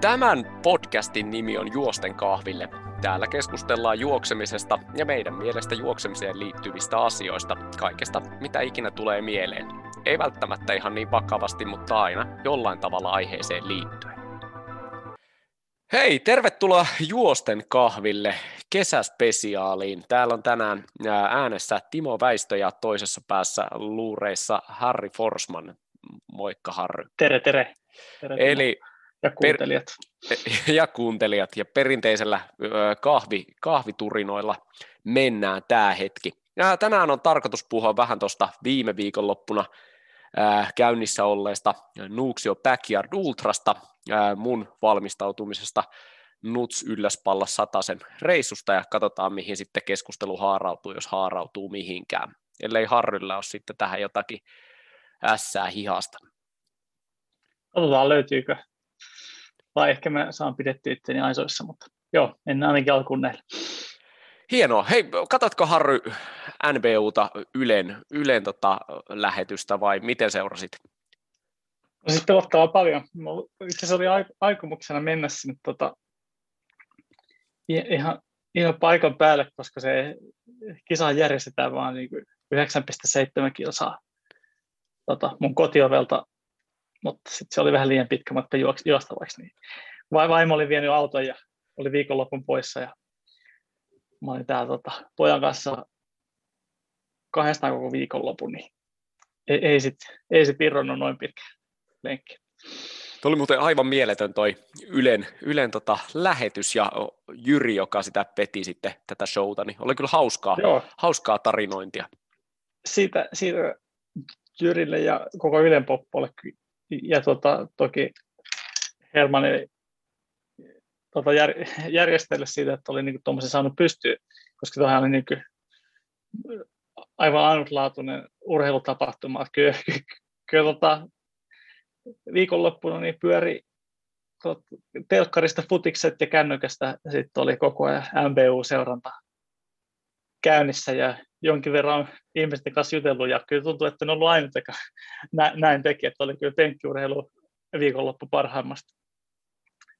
Tämän podcastin nimi on Juosten kahville. Täällä keskustellaan juoksemisesta ja meidän mielestä juoksemiseen liittyvistä asioista, kaikesta mitä ikinä tulee mieleen. Ei välttämättä ihan niin vakavasti, mutta aina jollain tavalla aiheeseen liittyen. Hei, tervetuloa Juosten kahville kesäspesiaaliin. Täällä on tänään äänessä Timo Väistö ja toisessa päässä luureissa Harri Forsman. Moikka Harry. Tere, tere. tere Eli ja kuuntelijat. Per, ja kuuntelijat. Ja perinteisellä kahvi, kahviturinoilla mennään tämä hetki. Ja tänään on tarkoitus puhua vähän tuosta viime viikonloppuna käynnissä olleesta Nuuksio Backyard Ultrasta, mun valmistautumisesta Nuts Ylläspalla sataisen reissusta ja katsotaan mihin sitten keskustelu haarautuu, jos haarautuu mihinkään. Ellei Harrylla ole sitten tähän jotakin ässää hihasta. Katsotaan löytyykö vai ehkä mä saan pidettyä itteni aisoissa, mutta joo, mennään ainakin alkuun näillä. Hienoa. Hei, katsotko Harry NBUta Ylen, Ylen tota, lähetystä vai miten seurasit? No siis pelottavaa paljon. Itse asiassa oli aikomuksena mennä sinne tota, ihan, ihan paikan päälle, koska se kisa järjestetään vaan niin 9,7 kilsaa tota, mun kotiovelta mutta sitten se oli vähän liian pitkä matka juostavaksi. Niin vaimo oli vienyt auton ja oli viikonlopun poissa ja mä olin täällä tota, pojan kanssa kahdestaan koko viikonlopun, niin ei, ei sitten ei sit irronnut noin pitkä lenkki. Tuo oli muuten aivan mieletön toi Ylen, Ylen tota lähetys ja Jyri, joka sitä peti sitten tätä showta, niin oli kyllä hauskaa, Joo. hauskaa tarinointia. Siitä, siitä Jyrille ja koko Ylen poppolle ja tota, toki Herman tota, jär, järjestellä siitä, että oli niin tuommoisen saanut pystyä, koska tuohan oli niin kuin, aivan ainutlaatuinen urheilutapahtuma. Kyllä, kyllä, kyllä tota, viikonloppuna niin pyöri tot, telkkarista futikset ja kännykästä sitten oli koko ajan MBU-seuranta käynnissä ja jonkin verran ihmisten kanssa jutellut ja kyllä tuntuu, että en ollut ainut, joka näin teki, että oli kyllä penkkiurheilu viikonloppu parhaimmasta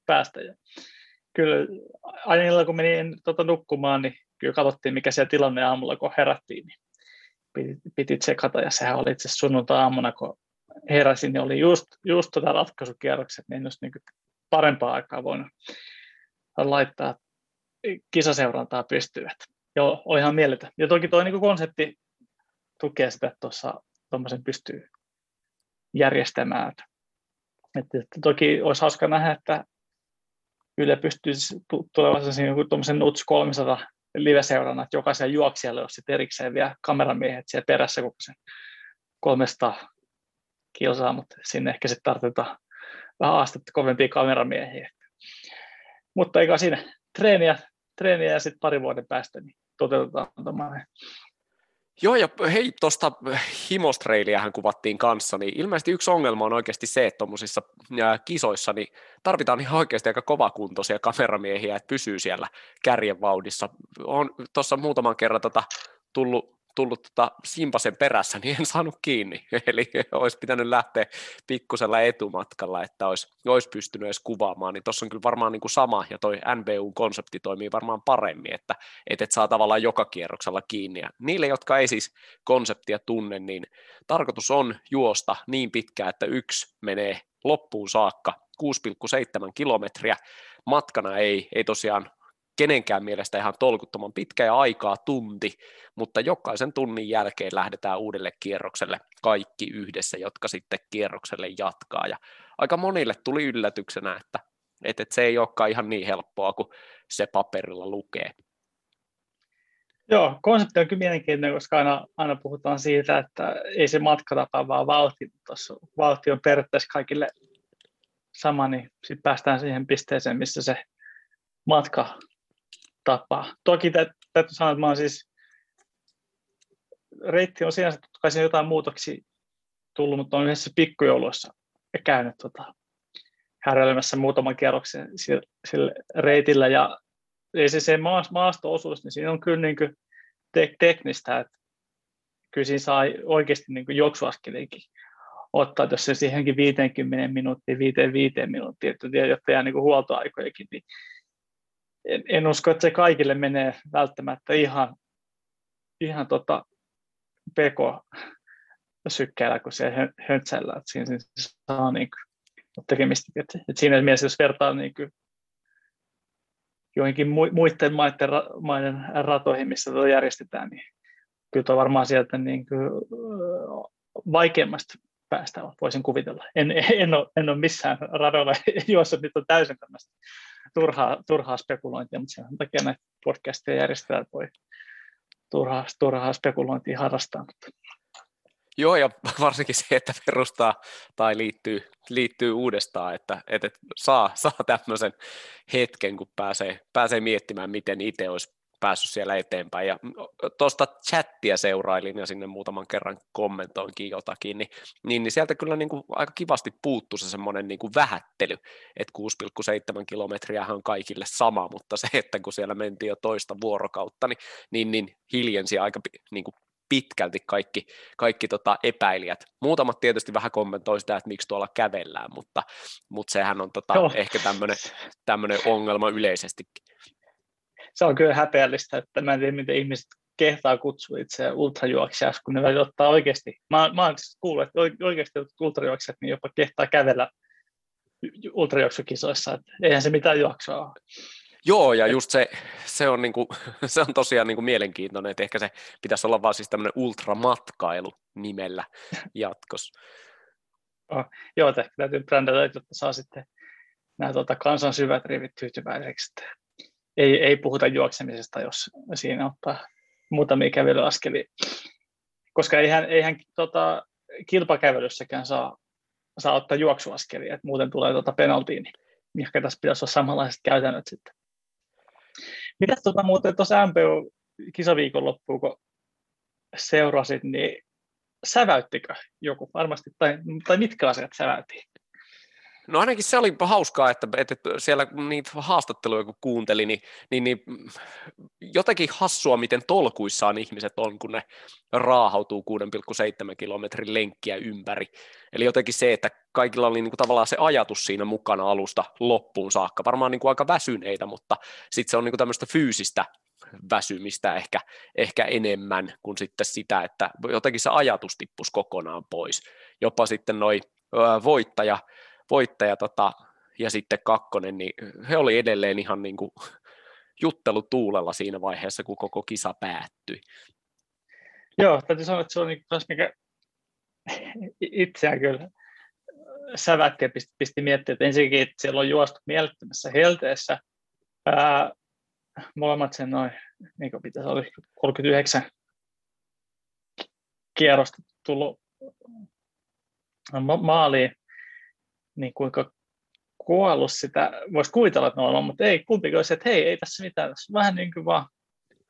päästä. Ja kyllä aina kun menin tota, nukkumaan, niin kyllä katsottiin, mikä se tilanne aamulla, kun herättiin, niin piti, piti tsekata, ja sehän oli itse sunnuntai-aamuna, kun heräsin, niin oli just, just tota ratkaisukierrokset, niin en olisi niin parempaa aikaa voinut laittaa kisaseurantaa pystyvät joo, oli ihan mieletön. Ja toki tuo niin konsepti tukee sitä, että tuossa tuommoisen pystyy järjestämään. Että, että toki olisi hauska nähdä, että Yle pystyisi tulevaisuudessa joku tuommoisen NUTS 300 live-seurana, että jokaisen juoksijalle olisi erikseen vielä kameramiehet siellä perässä koko sen 300 kilsaa, mutta sinne ehkä sitten tarvitaan vähän astetta kovempia kameramiehiä. Mutta eikä siinä treeniä, treeniä ja sitten pari vuoden päästä niin toteutetaan tämmöinen. Joo, ja hei, tuosta himostreiliähän kuvattiin kanssa, niin ilmeisesti yksi ongelma on oikeasti se, että tuommoisissa kisoissa niin tarvitaan ihan oikeasti aika kovakuntoisia kameramiehiä, että pysyy siellä kärjen vauhdissa. On tuossa muutaman kerran tota, tullut tullut tota Simpasen perässä, niin en saanut kiinni. Eli olisi pitänyt lähteä pikkusella etumatkalla, että olisi, olisi pystynyt edes kuvaamaan. Niin tuossa on kyllä varmaan niin kuin sama, ja toi NBU-konsepti toimii varmaan paremmin, että et, et saa tavallaan joka kierroksella kiinni. Ja niille, jotka ei siis konseptia tunne, niin tarkoitus on juosta niin pitkään, että yksi menee loppuun saakka 6,7 kilometriä. Matkana ei, ei tosiaan kenenkään mielestä ihan tolkuttoman pitkä ja aikaa tunti, mutta jokaisen tunnin jälkeen lähdetään uudelle kierrokselle kaikki yhdessä, jotka sitten kierrokselle jatkaa. Ja aika monille tuli yllätyksenä, että, että, se ei olekaan ihan niin helppoa kuin se paperilla lukee. Joo, konsepti on kyllä mielenkiintoinen, koska aina, aina puhutaan siitä, että ei se matkatapa vaan valti, tuossa valti on periaatteessa kaikille sama, niin sitten päästään siihen pisteeseen, missä se matka tapa. Toki täytyy sanoa, että mä siis, reitti on sinänsä totta kai jotain muutoksia tullut, mutta on yhdessä pikkujouluissa käynyt tota, häröilemässä muutaman kierroksen sille, sille reitillä ja ei se, se maasto-osuus, niin siinä on kyllä niin kuin te- teknistä, että kyllä siinä saa oikeasti niin juoksuaskeliinkin ottaa, jos se siihenkin 50 minuuttia, 5 minuuttia, että jotta jää niin huoltoaikojakin, niin en, en, usko, että se kaikille menee välttämättä ihan, ihan tota pk sykkeellä kuin se höntsällä, että siinä se saa niin kuin, tekemistä. Että, että siinä mielessä, jos vertaa niin kuin, joihinkin muiden maiden, maiden ratoihin, missä tätä järjestetään, niin kyllä tuo varmaan sieltä niin kuin, vaikeammasta päästä voisin kuvitella. En, en, ole, en ole missään radoilla juossa, nyt on täysin tämmöistä turhaa, turhaa spekulointia, mutta sen takia näitä podcasteja järjestetään voi turhaa, turhaa spekulointia harrastaa. Mutta Joo, ja varsinkin se, että perustaa tai liittyy, liittyy uudestaan, että, että saa, saa tämmöisen hetken, kun pääsee, pääsee miettimään, miten itse olisi päässyt siellä eteenpäin. Ja tuosta chattia seurailin ja sinne muutaman kerran kommentoinkin jotakin, niin, niin, niin sieltä kyllä niin kuin aika kivasti puuttuu se semmoinen niin kuin vähättely, että 6,7 kilometriä on kaikille sama, mutta se, että kun siellä mentiin jo toista vuorokautta, niin, niin, niin hiljensi aika niin kuin pitkälti kaikki, kaikki tota epäilijät. Muutamat tietysti vähän kommentoi sitä, että miksi tuolla kävellään, mutta, mutta sehän on tota, ehkä tämmöinen ongelma yleisestikin. Se on kyllä häpeällistä, että mä en tiedä, miten ihmiset kehtaa kutsua itseään ultrajuoksijaksi, kun ne ottaa oikeasti. Mä, mä oon siis kuullut, että oikeasti ultrajuoksijat niin jopa kehtaa kävellä ultrajuoksukisoissa, että eihän se mitään juoksua ole. Joo, ja just se, se, on, niinku, se on tosiaan niinku mielenkiintoinen, että ehkä se pitäisi olla vaan siis tämmöinen ultramatkailu nimellä jatkossa. Oh, joo, että täytyy brändätä, että saa sitten nämä tuota, kansan syvät rivit tyytyväiseksi. Ei, ei puhuta juoksemisesta, jos siinä ottaa muutamia kävelyaskelia. Koska eihän, eihän tota, kilpakävelyssäkään saa, saa ottaa juoksuaskelia, että muuten tulee tuota penaltiin, niin ehkä tässä pitäisi olla samanlaiset käytännöt sitten. Mitä tuota, muuten tuossa MPU kisaviikonloppuun, kun seurasit, niin säväyttikö joku varmasti, tai, tai mitkä asiat säväytiin? No ainakin se oli hauskaa, että, että siellä niitä haastatteluja kun kuuntelin, niin, niin, niin jotenkin hassua, miten tolkuissaan ihmiset on, kun ne raahautuu 6,7 kilometrin lenkkiä ympäri. Eli jotenkin se, että kaikilla oli niin kuin tavallaan se ajatus siinä mukana alusta loppuun saakka. Varmaan niin kuin aika väsyneitä, mutta sitten se on niin kuin tämmöistä fyysistä väsymistä ehkä, ehkä enemmän kuin sitten sitä, että jotenkin se ajatus tippus kokonaan pois. Jopa sitten noin voittaja, voittaja tota, ja sitten kakkonen, niin he oli edelleen ihan niin kuin juttelu tuulella siinä vaiheessa, kun koko kisa päättyi. Joo, täytyy sanoa, että se on niin mikä itseään kyllä sävätti ja pisti, pisti miettiä, että ensinnäkin että siellä on juostu mielettömässä helteessä. Ää, molemmat sen noin, niin kuin pitäisi olla 39 kierrosta tullut ma- maaliin niin kuinka kuollut sitä, voisi kuvitella, että on, mutta ei, kumpikin olisi, että hei, ei tässä mitään, tässä vähän niin kuin vaan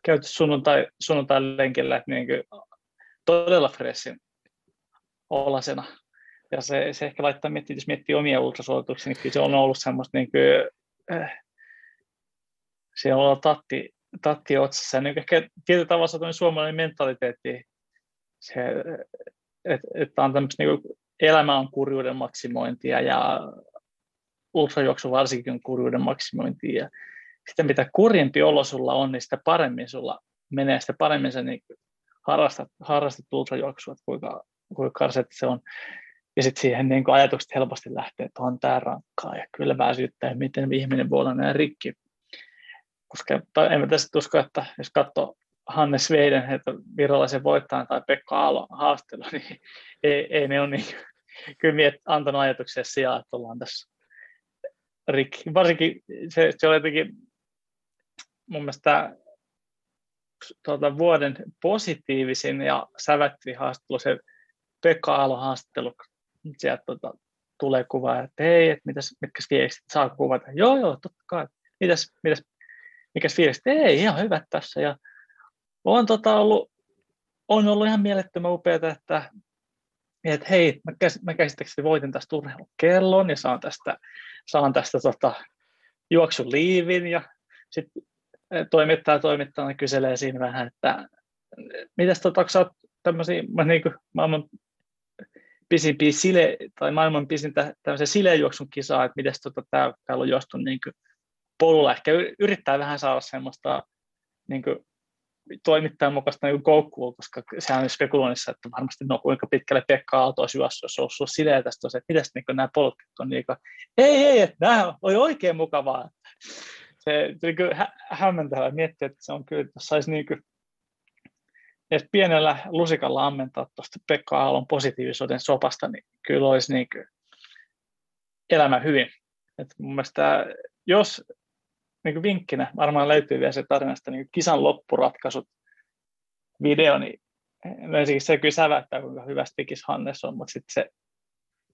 käyty sunnuntai, sunnuntai lenkillä, että niin kuin todella freshin olasena. Ja se, se ehkä laittaa miettiä, jos miettii omia ultrasuorituksia, niin kyllä se on ollut semmoista niin kuin, äh, siellä on ollut tatti, tatti otsassa. Niin ehkä tietyllä tavalla se suomalainen mentaliteetti, se, että, että on tämmöistä niin elämä on kurjuuden maksimointia ja ultrajuoksu varsinkin on kurjuuden maksimointia. Ja sitten mitä kurjempi olo sulla on, niin sitä paremmin sulla menee, sitä paremmin sä niin harrastat, harrastat ultrajuoksua, että kuinka, kuinka karset se on. Ja sitten siihen niin ajatukset helposti lähtee, että on tämä rankkaa ja kyllä väsyttää, miten ihminen voi olla näin rikki. Koska en mä tästä usko, että jos katsoo Hannes Sveiden, että virallisen voittajan tai Pekka Aalo haastelu, niin ei, ei ne ole niin kyllä miet, antanut ajatuksia sijaan, että ollaan tässä rikki. Varsinkin se, se oli jotenkin mun mielestä tuota, vuoden positiivisin ja sävättiin haastattelu, se Pekka Aalo haastattelu, sieltä tuota, tulee kuva, että hei, että mitäs, mitkä fiilikset, saa kuvata? Joo, joo, totta kai. Mitäs, mitäs, mikäs fiilikset? Ei, ihan hyvät tässä. Ja on, tota, ollut, on ollut ihan mielettömän upeaa, että että hei, mä, käs, mä käsittääkseni voitin tästä urheilukellon ja saan tästä, saan tästä tota, juoksuliivin ja sitten toimittaja toimittajana kyselee siinä vähän, että mitäs tota, sä oot tämmöisiä niin maailman pisimpiä sile, tai maailman pisintä tämmöisen silejuoksun kisaa, että miten tota, tää, täällä on juostu niin kuin, polulla. Ehkä yrittää vähän saada semmoista niin kuin, toimittajan mukaista niin koukkua, koska sehän on spekuloinnissa, että varmasti no kuinka pitkälle Pekka Aalto olisi juossut, jos olisi ollut sileä tästä, että miten niin nämä polut on niin kuin, ei, ei, että nämä oli oikein mukavaa. Se niin kuin hä- hämmentävää miettiä, että se on kyllä, että saisi niin kuin, edes pienellä lusikalla ammentaa tuosta Pekka Aallon positiivisuuden sopasta, niin kyllä olisi niin kuin elämä hyvin. Et mun mielestä, jos niin kuin vinkkinä, varmaan löytyy vielä se tarinasta niin kisan loppuratkaisut video, niin ensinnäkin se kyllä säväyttää, kuinka hyvä Stikis Hannes on, mutta sitten se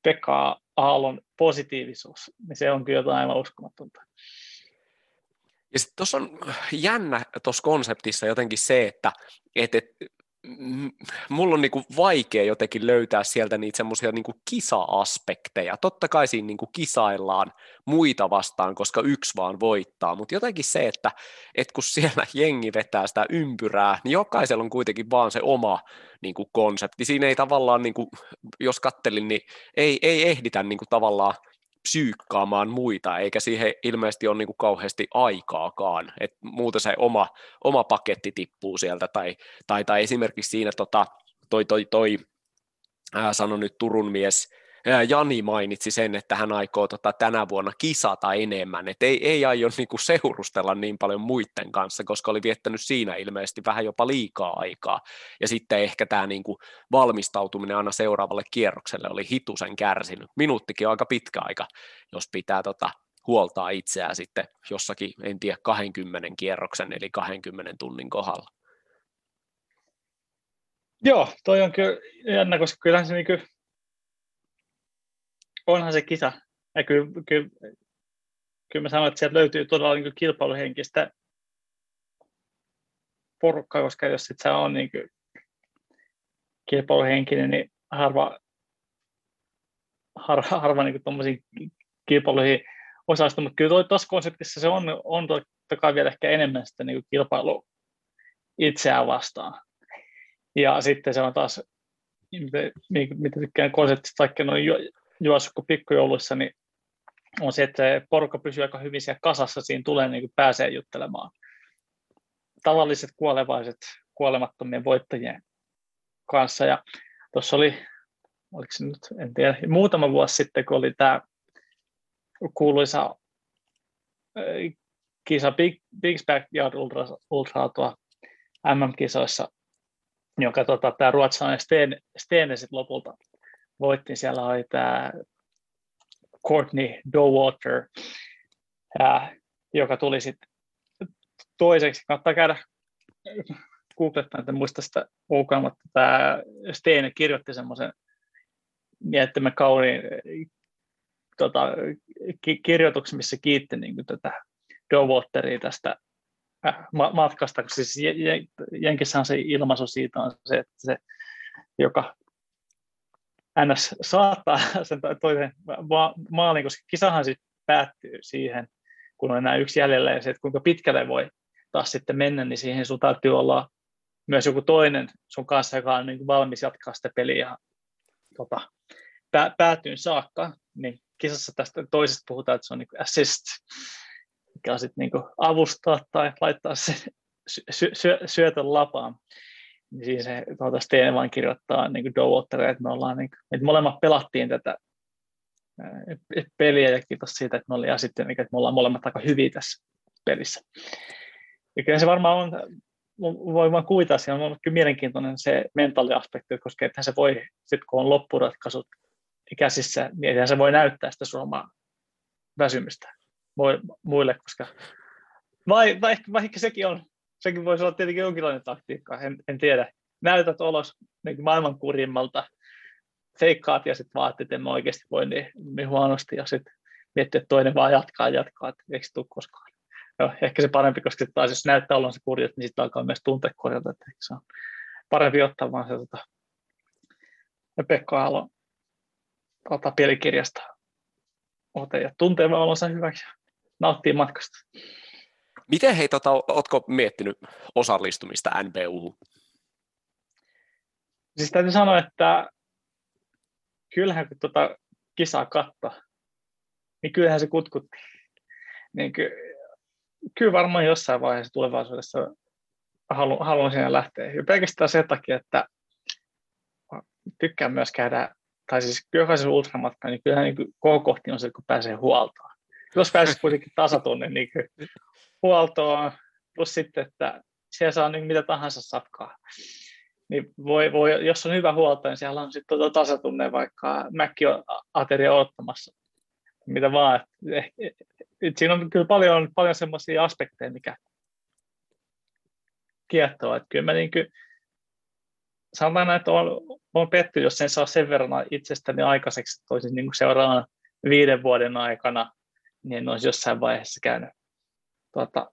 Pekka Aallon positiivisuus, niin se on kyllä jotain aivan uskomatonta. Ja sitten tuossa on jännä tuossa konseptissa jotenkin se, että et, et, mulla on niinku vaikea jotenkin löytää sieltä niitä semmoisia niinku kisa-aspekteja. Totta kai siinä niinku kisaillaan muita vastaan, koska yksi vaan voittaa, mutta jotenkin se, että et kun siellä jengi vetää sitä ympyrää, niin jokaisella on kuitenkin vaan se oma niinku konsepti. Siinä ei tavallaan, niinku, jos kattelin, niin ei, ei ehditä niinku tavallaan psyykkaamaan muita, eikä siihen ilmeisesti ole niin kuin kauheasti aikaakaan, että muuten se oma, oma paketti tippuu sieltä, tai, tai, tai esimerkiksi siinä tota, toi, toi, toi ää, sano nyt Turun mies, Jani mainitsi sen, että hän aikoo tota, tänä vuonna kisata enemmän, että ei, ei aio niinku seurustella niin paljon muiden kanssa, koska oli viettänyt siinä ilmeisesti vähän jopa liikaa aikaa. Ja sitten ehkä tämä niinku valmistautuminen aina seuraavalle kierrokselle oli hitusen kärsinyt. Minuuttikin on aika pitkä aika, jos pitää tota, huoltaa itseään sitten jossakin, en tiedä, 20 kierroksen eli 20 tunnin kohdalla. Joo, toi on kyllä jännä, koska kyllähän se niin onhan se kisa. Ja kyllä, kyllä, kyllä mä sanoin, että sieltä löytyy todella niin kilpailuhenkistä porukkaa, koska jos sit se on niin kilpailuhenkinen, niin harva, harva, harva niin tuommoisiin kilpailuihin osallistuu, mutta kyllä tuossa konseptissa se on, on totta kai vielä ehkä enemmän sitä niin kilpailu itseään vastaan. Ja sitten se on taas, mitä tykkään konseptista, vaikka noin juossut pikkujouluissa, niin on se, että porukka pysyy aika hyvin siellä kasassa, siinä tulee niin kuin pääsee juttelemaan. Tavalliset kuolevaiset kuolemattomien voittajien kanssa. Ja tuossa oli, oliko se nyt, en tiedä, muutama vuosi sitten, kun oli tämä kuuluisa kisa Big, Big Backyard Ultra, Ultra tuo MM-kisoissa, jonka tota, tämä ruotsalainen Stene, Stene lopulta voitti. Siellä oli tämä Courtney Dowater, ää, joka tuli sitten toiseksi. Kannattaa käydä googlettaa, että muista sitä ulkoa, mutta tämä Steine kirjoitti semmoisen miettimä kauniin tota, ki- kirjoituksen, missä kiitti niin kuin, tätä Dowateria tästä matkasta, koska siis Jenkissä on se ilmaisu siitä on se, että se, joka NS saattaa sen toisen maalin, koska kisahan sitten päättyy siihen, kun on enää yksi jäljellä ja se, että kuinka pitkälle voi taas sitten mennä, niin siihen sun täytyy olla myös joku toinen sun kanssa, joka on niin valmis jatkaa sitä peliä tota, pää, päätyyn saakka, niin kisassa tästä toisesta puhutaan, että se on niin assist, mikä on sitten niin avustaa tai laittaa se sy- sy- syötön lapaan niin se tuota Steen vain kirjoittaa niin Dowaterille, että me ollaan, niin kuin, että molemmat pelattiin tätä peliä ja kiitos siitä, että me oli sitten, että me ollaan molemmat aika hyviä tässä pelissä. Ja kyllä se varmaan on, voi vaan kuvitella, siinä on kyllä mielenkiintoinen se mentaaliaspekti, koska että se voi, sitten kun on loppuratkaisut käsissä, niin se voi näyttää sitä sun omaa väsymystä muille, koska vai, vai, vaikka sekin on sekin voisi olla tietenkin jonkinlainen taktiikka, en, en tiedä. Näytät olos niin maailman kurimmalta, feikkaat ja sitten vaatit, että en mä oikeasti voi niin, niin huonosti ja sitten miettii, että toinen vaan jatkaa jatkaa, että eikö se tule koskaan. Joo, ehkä se parempi, koska taas jos näyttää olonsa kurjat, niin sitten alkaa myös tuntea korjata, että se on parempi ottaa vaan se tota, Pekka Aalo tota, pelikirjasta ote ja tuntee olonsa hyväksi ja nauttii matkasta. Miten hei, tota, ootko miettinyt osallistumista NBU? Siis täytyy sanoa, että kyllähän kun tuota kisaa katto, niin kyllähän se kutkutti. Niin ky, kyllä varmaan jossain vaiheessa tulevaisuudessa haluan, haluan sinne lähteä. Ja pelkästään sen takia, että tykkään myös käydä, tai siis jokaisen ultramatkan, niin kyllähän niin koko kohti on se, kun pääsee huoltoon. Jos pääsee kuitenkin tasatunnin niin huoltoon, plus sitten, että siellä saa niin mitä tahansa satkaa. Niin voi, voi, jos on hyvä huolto, niin siellä on sitten tuota tasatunne vaikka mäkki on ateria ottamassa. Mitä vaan. Et, et, et, siinä on kyllä paljon, paljon semmoisia aspekteja, mikä kiehtoo. Että kyllä mä niin kuin, sanotaan, että on, on petty, jos en saa sen verran itsestäni aikaiseksi, että olisin niin seuraavan viiden vuoden aikana, niin en olisi jossain vaiheessa käynyt tuota,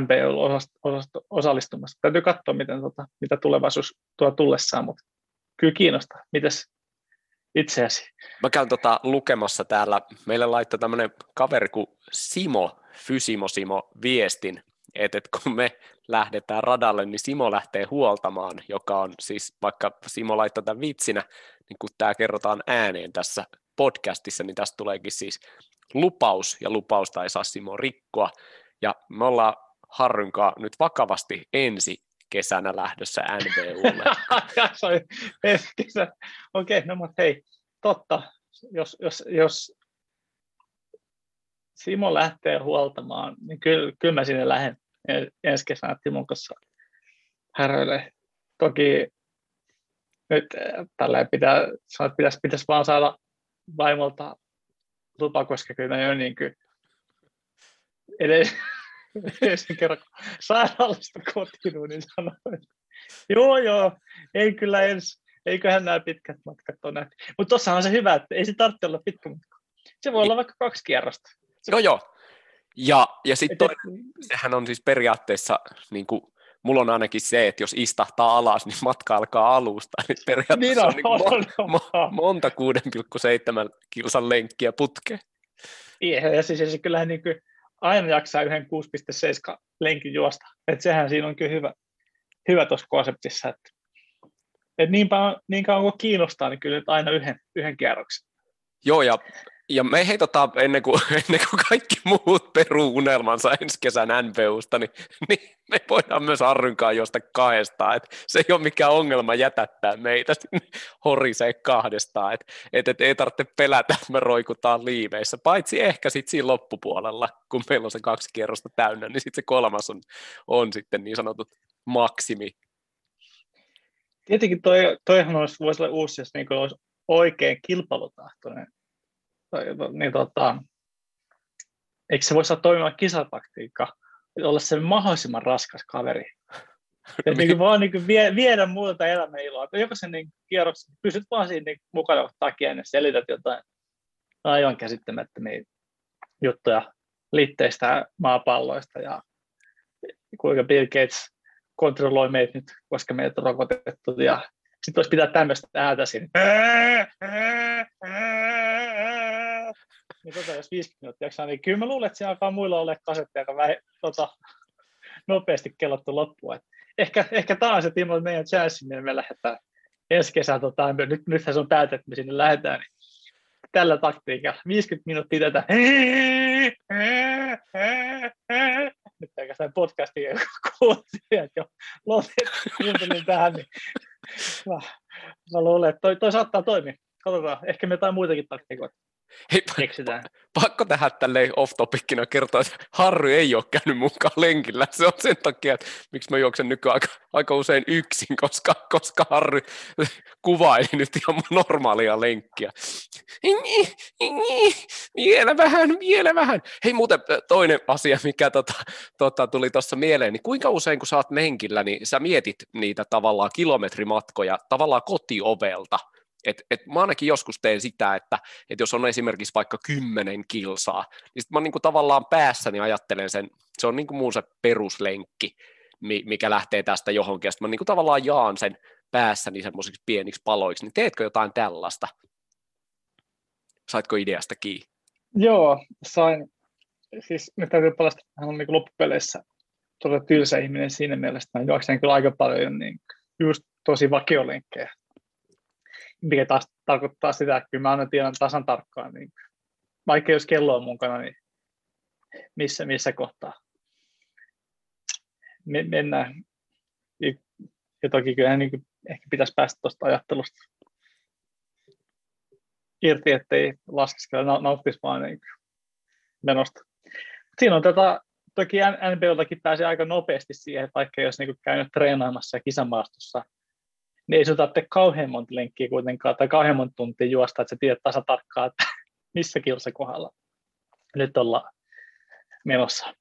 MPO-osallistumassa. Täytyy katsoa, miten, tota, mitä tulevaisuus tuo tullessaan, mutta kyllä kiinnostaa. Mites itseäsi? Mä käyn tota lukemassa täällä. Meille laittoi tämmöinen kaveri kuin Simo, Fysimo Simo, viestin, että, että kun me lähdetään radalle, niin Simo lähtee huoltamaan, joka on siis, vaikka Simo laittoi tämän vitsinä, niin kun tämä kerrotaan ääneen tässä podcastissa, niin tästä tuleekin siis lupaus, ja lupausta ei saa Simo rikkoa, ja me ollaan Harrynkaan nyt vakavasti ensi kesänä lähdössä NBUlle. Okei, okay, no mutta hei, totta, jos, jos, jos Simo lähtee huoltamaan, niin kyllä, kyllä mä sinne lähden ensi kesänä Timon kanssa häröille. Toki nyt äh, tällä pitää sanoa, että pitäisi, pitäisi vaan saada vaimolta lupa, koska kyllä ne on niin kuin edes, edellisen kerran sairaalasta kotiin, niin sanoin, että joo joo, ei kyllä ensi, eiköhän nämä pitkät matkat ole nähty. Mutta tuossa on se hyvä, että ei se tarvitse olla pitkä matka. Se voi olla vaikka kaksi kierrosta. Joo joo. Ja, ja sitten sehän on siis periaatteessa, niin kuin, mulla on ainakin se, että jos istahtaa alas, niin matka alkaa alusta. Eli periaatteessa niin on, on, niin on, mo, mo, monta 6,7 kilsan lenkkiä putkeen. Ja, ja siis se kyllähän niin kuin, aina jaksaa yhden 6,7 lenkin juosta. Et sehän siinä on kyllä hyvä, hyvä tuossa konseptissa, että et niin, niin kauan kuin kiinnostaa, niin kyllä nyt aina yhden, yhden kierroksen. Joo, ja, ja me hei tota, ennen, kuin, ennen kuin kaikki muut peruu unelmansa ensi kesän NBUsta, niin, niin me voidaan myös Arrynkaan josta kahdestaan. Et se ei ole mikään ongelma jätättää meitä horisee kahdestaan. Et, et, et ei tarvitse pelätä, että me roikutaan liiveissä, paitsi ehkä sitten siinä loppupuolella, kun meillä on se kaksi kierrosta täynnä, niin sitten se kolmas on, on sitten niin sanotut maksimi. Tietenkin toi, toihan olisi, voisi olla uusi, jos niin olisi oikein kilpailutahtoinen, niin tota, eikö se voisi olla toimiva kisataktiikka, olla se mahdollisimman raskas kaveri. Ja niin kuin vaan niin kuin vie, viedä muilta elämän iloa. Jokaisen niin kierroksen pysyt vaan siinä niin mukana takia ja selität jotain aivan käsittämättömiä juttuja liitteistä maapalloista ja kuinka Bill Gates kontrolloi meitä nyt, koska meidät on rokotettu ja sitten olisi pitää tämmöistä ääntä siinä. Niin tota, jos 50 minuuttia jaksaa, niin kyllä mä luulen, että siinä alkaa muilla ole kasetteja, joka vähän tota, nopeasti kellottu loppuun. Et ehkä, ehkä tämä on se Timo, meidän chanssi, niin me lähdetään ensi kesän, tota, nyt, nythän se on päätetty, että me sinne lähdetään, niin tällä taktiikalla. 50 minuuttia tätä. Nyt pelkästään podcastia kuuntelijat jo lopetin tähän, niin mä, mä luulen, että toi, toi saattaa toimia. Katsotaan, ehkä me jotain muitakin taktiikoita. Hei, Keksitään. Pakko tähän tälleen off-topicina kertoa, että Harry ei ole käynyt mukaan lenkillä. Se on sen takia, että miksi mä juoksen nykyään aika, aika usein yksin, koska, koska Harry kuvaili nyt ihan normaalia lenkkiä. Vielä vähän, vielä vähän. Hei muuten toinen asia, mikä tota, tota, tuli tuossa mieleen, niin kuinka usein kun sä oot lenkillä, niin sä mietit niitä tavallaan kilometrimatkoja tavallaan kotiovelta, et, et mä ainakin joskus teen sitä, että et jos on esimerkiksi vaikka kymmenen kilsaa, niin sitten mä niinku tavallaan päässäni ajattelen sen, se on niinku muun se peruslenkki, mikä lähtee tästä johonkin, ja mä niinku tavallaan jaan sen päässäni semmoisiksi pieniksi paloiksi, niin teetkö jotain tällaista? Saitko ideasta kiinni? Joo, sain. Siis nyt täytyy palasta, hän on niin loppupeleissä todella tylsä ihminen siinä mielessä, että mä juoksen kyllä aika paljon niin just tosi vakiolenkkejä mikä taas tarkoittaa sitä, että kyllä mä aina tiedän tasan tarkkaan, niin vaikka jos kello on mukana, niin missä, missä kohtaa mennään. Ja toki kyllä niin kuin, ehkä pitäisi päästä tuosta ajattelusta irti, ettei laskeskella, nauttisi vaan niin menosta. Siinä on tätä, toki NBLtakin pääsee aika nopeasti siihen, vaikka jos niin käynyt treenaamassa ja kisamaastossa, niin ei sinun tarvitse kauhean monta lenkkiä kuitenkaan, tai kauhean monta tuntia juosta, että sä tiedät tasa tarkkaan, että missä kilsa kohdalla nyt ollaan menossa.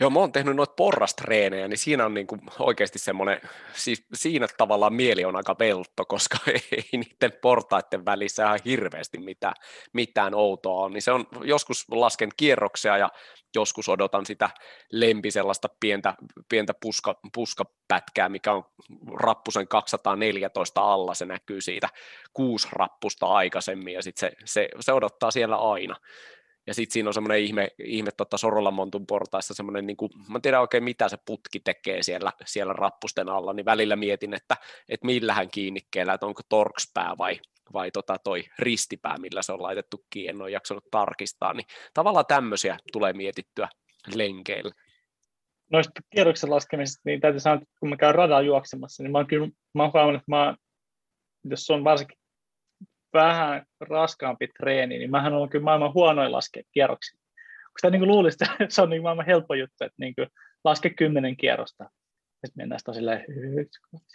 Joo, mä oon tehnyt noita porrastreenejä, niin siinä on niinku oikeasti semmoinen, siis siinä tavallaan mieli on aika veltto, koska ei niiden portaiden välissä ihan hirveästi mitään, mitään outoa on, niin se on, joskus lasken kierroksia ja joskus odotan sitä lempi sellaista pientä, pientä puska, puskapätkää, mikä on rappusen 214 alla, se näkyy siitä kuusi rappusta aikaisemmin ja sitten se, se, se odottaa siellä aina. Ja sitten siinä on semmoinen ihme, ihme tota Sorolamontun portaissa semmoinen, niin kuin, mä en tiedä oikein mitä se putki tekee siellä, siellä rappusten alla, niin välillä mietin, että, että millähän kiinnikkeellä, että onko torkspää vai, vai tota toi ristipää, millä se on laitettu kiinni, en ole jaksanut tarkistaa, niin tavallaan tämmöisiä tulee mietittyä lenkeillä. Noista kierroksen laskemisesta, niin täytyy sanoa, että kun mä käyn radaa juoksemassa, niin mä oon kyllä, mä oon huomannut, että mä, jos on varsinkin vähän raskaampi treeni, niin mähän on kyllä maailman huonoin laskea kierroksia. Kun sitä niin luulisi, että se on niin maailman helppo juttu, että niin laske kymmenen kierrosta. Sitten mennään sitä silleen,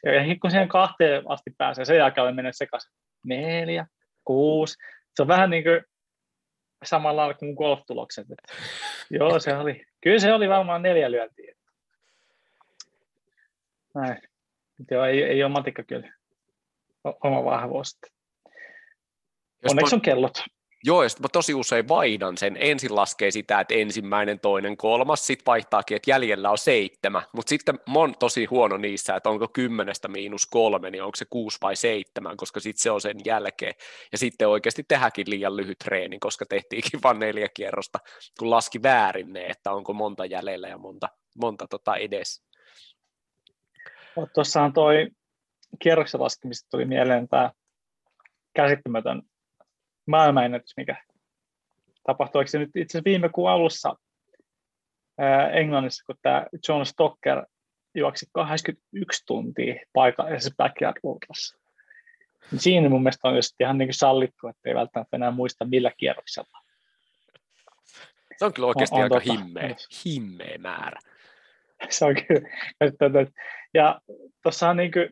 ja kun siihen kahteen asti pääsee, sen jälkeen mennä sekaisin. Neljä, kuusi. Se on vähän niin kuin samalla lailla kuin golftulokset. joo, se oli, kyllä se oli varmaan neljä lyöntiä. Näin. Joo, ei, ei ole matikka kyllä oma vahvuus. Onneksi on kellot. Joo, ja mä tosi usein vaihdan sen. Ensin laskee sitä, että ensimmäinen, toinen, kolmas, sitten vaihtaakin, että jäljellä on seitsemän. Mutta sitten mä oon tosi huono niissä, että onko kymmenestä miinus kolme, niin onko se kuusi vai seitsemän, koska sitten se on sen jälkeen. Ja sitten oikeasti tehdäkin liian lyhyt treeni, koska tehtiinkin vain neljä kierrosta, kun laski väärin ne, että onko monta jäljellä ja monta, monta tota edes. Tuossahan toi kierroksen laskemista tuli mieleen tämä käsittämätön maailmanennätys, mikä tapahtui, se nyt itse viime kuun alussa ää, Englannissa, kun tämä John Stocker juoksi 81 tuntia paikallisessa backyard ultrassa. Niin siinä mun mielestä on just ihan niin sallittu, että ei välttämättä enää muista millä kierroksella. Se on kyllä oikeasti on, on aika tota, himmeä, himmeä määrä. Se on kyllä. Ja tuossahan niin kuin,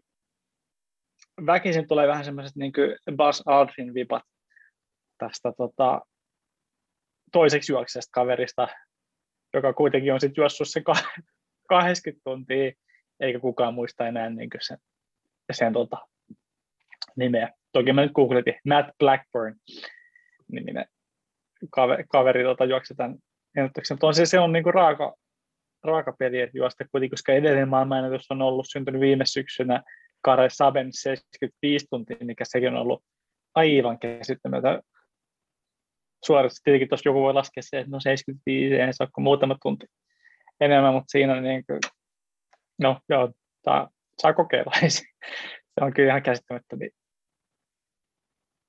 väkisin tulee vähän semmoiset niin Buzz Aldrin vipat tästä tota, toiseksi juoksesta kaverista, joka kuitenkin on sitten juossut se 80 tuntia, eikä kukaan muista enää niin sen, sen tota, nimeä. Toki mä nyt googletin Matt Blackburn niminen kaveri, kaveri tota, juoksi tämän ennätyksen. Mutta on se, se on niin raaka, raaka peli, että juosta kuitenkin, koska edellinen maailmanennätys on ollut syntynyt viime syksynä Kare Saben 75 tuntia, mikä sekin on ollut aivan käsittämätöntä suorasti tietenkin tuossa joku voi laskea se, että no 75, ei se ole muutama tunti enemmän, mutta siinä niin kuin, no joo, tää, saa kokeilla. se on kyllä ihan käsittämättömiä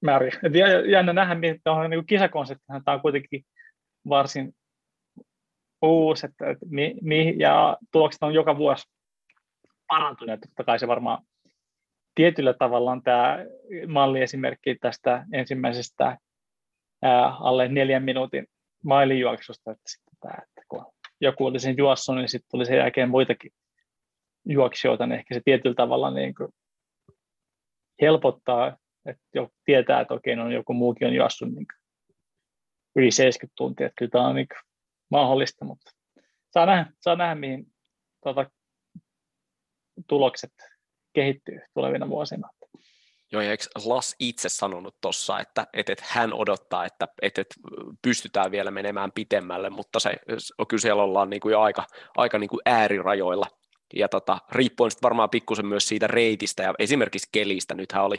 määriä. jännä nähdä, että on niin kisakonseptihan tämä on kuitenkin varsin uusi, että, että mi, mi, ja tulokset on joka vuosi parantuneet. Totta kai se varmaan tietyllä tavalla on tämä malliesimerkki tästä ensimmäisestä alle neljän minuutin mailijuoksusta, että, sitten tämä, että kun joku oli sen juossut, niin sitten tuli sen jälkeen muitakin juoksijoita, niin ehkä se tietyllä tavalla niin kuin helpottaa, että jo tietää, että okei, no joku muukin on juossut niin yli 70 tuntia, että kyllä tämä on niin mahdollista, mutta saa nähdä, saa nähdä mihin tuota, tulokset kehittyy tulevina vuosina. Joo, ja eikö Las itse sanonut tuossa, että, että, että hän odottaa, että, että, että pystytään vielä menemään pitemmälle, mutta se, kyllä siellä ollaan niin kuin jo aika, aika niin kuin äärirajoilla. Ja tota, riippuen sitten varmaan pikkusen myös siitä reitistä ja esimerkiksi kelistä. Nythän oli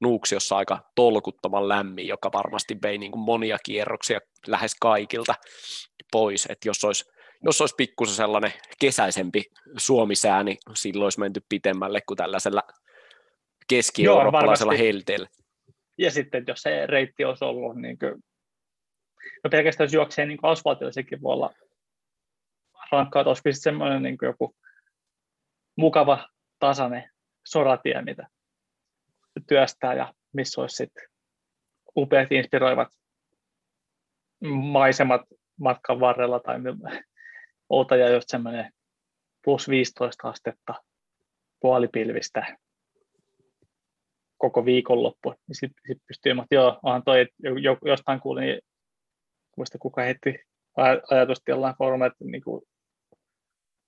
Nuuksiossa aika tolkuttoman lämmin, joka varmasti vei niin kuin monia kierroksia lähes kaikilta pois. Että jos olisi, jos olisi pikkusen sellainen kesäisempi suomisää, niin silloin olisi menty pitemmälle kuin tällaisella keski-eurooppalaisella helteellä. ja sitten jos se reitti olisi ollut, niin kuin, no pelkästään jos juoksee niin asfaltilla, sekin voi olla rankkaa, että olisi semmoinen niin joku mukava, tasainen soratie, mitä työstää ja missä olisi sitten upeat inspiroivat maisemat matkan varrella tai ja just semmoinen plus 15 astetta puolipilvistä viikonloppu, niin sitten sit pystyy, mutta joo, onhan toi, että jostain kuulin, niin muista kuka heitti ajatusti jollain foorumilla, että niin kuin,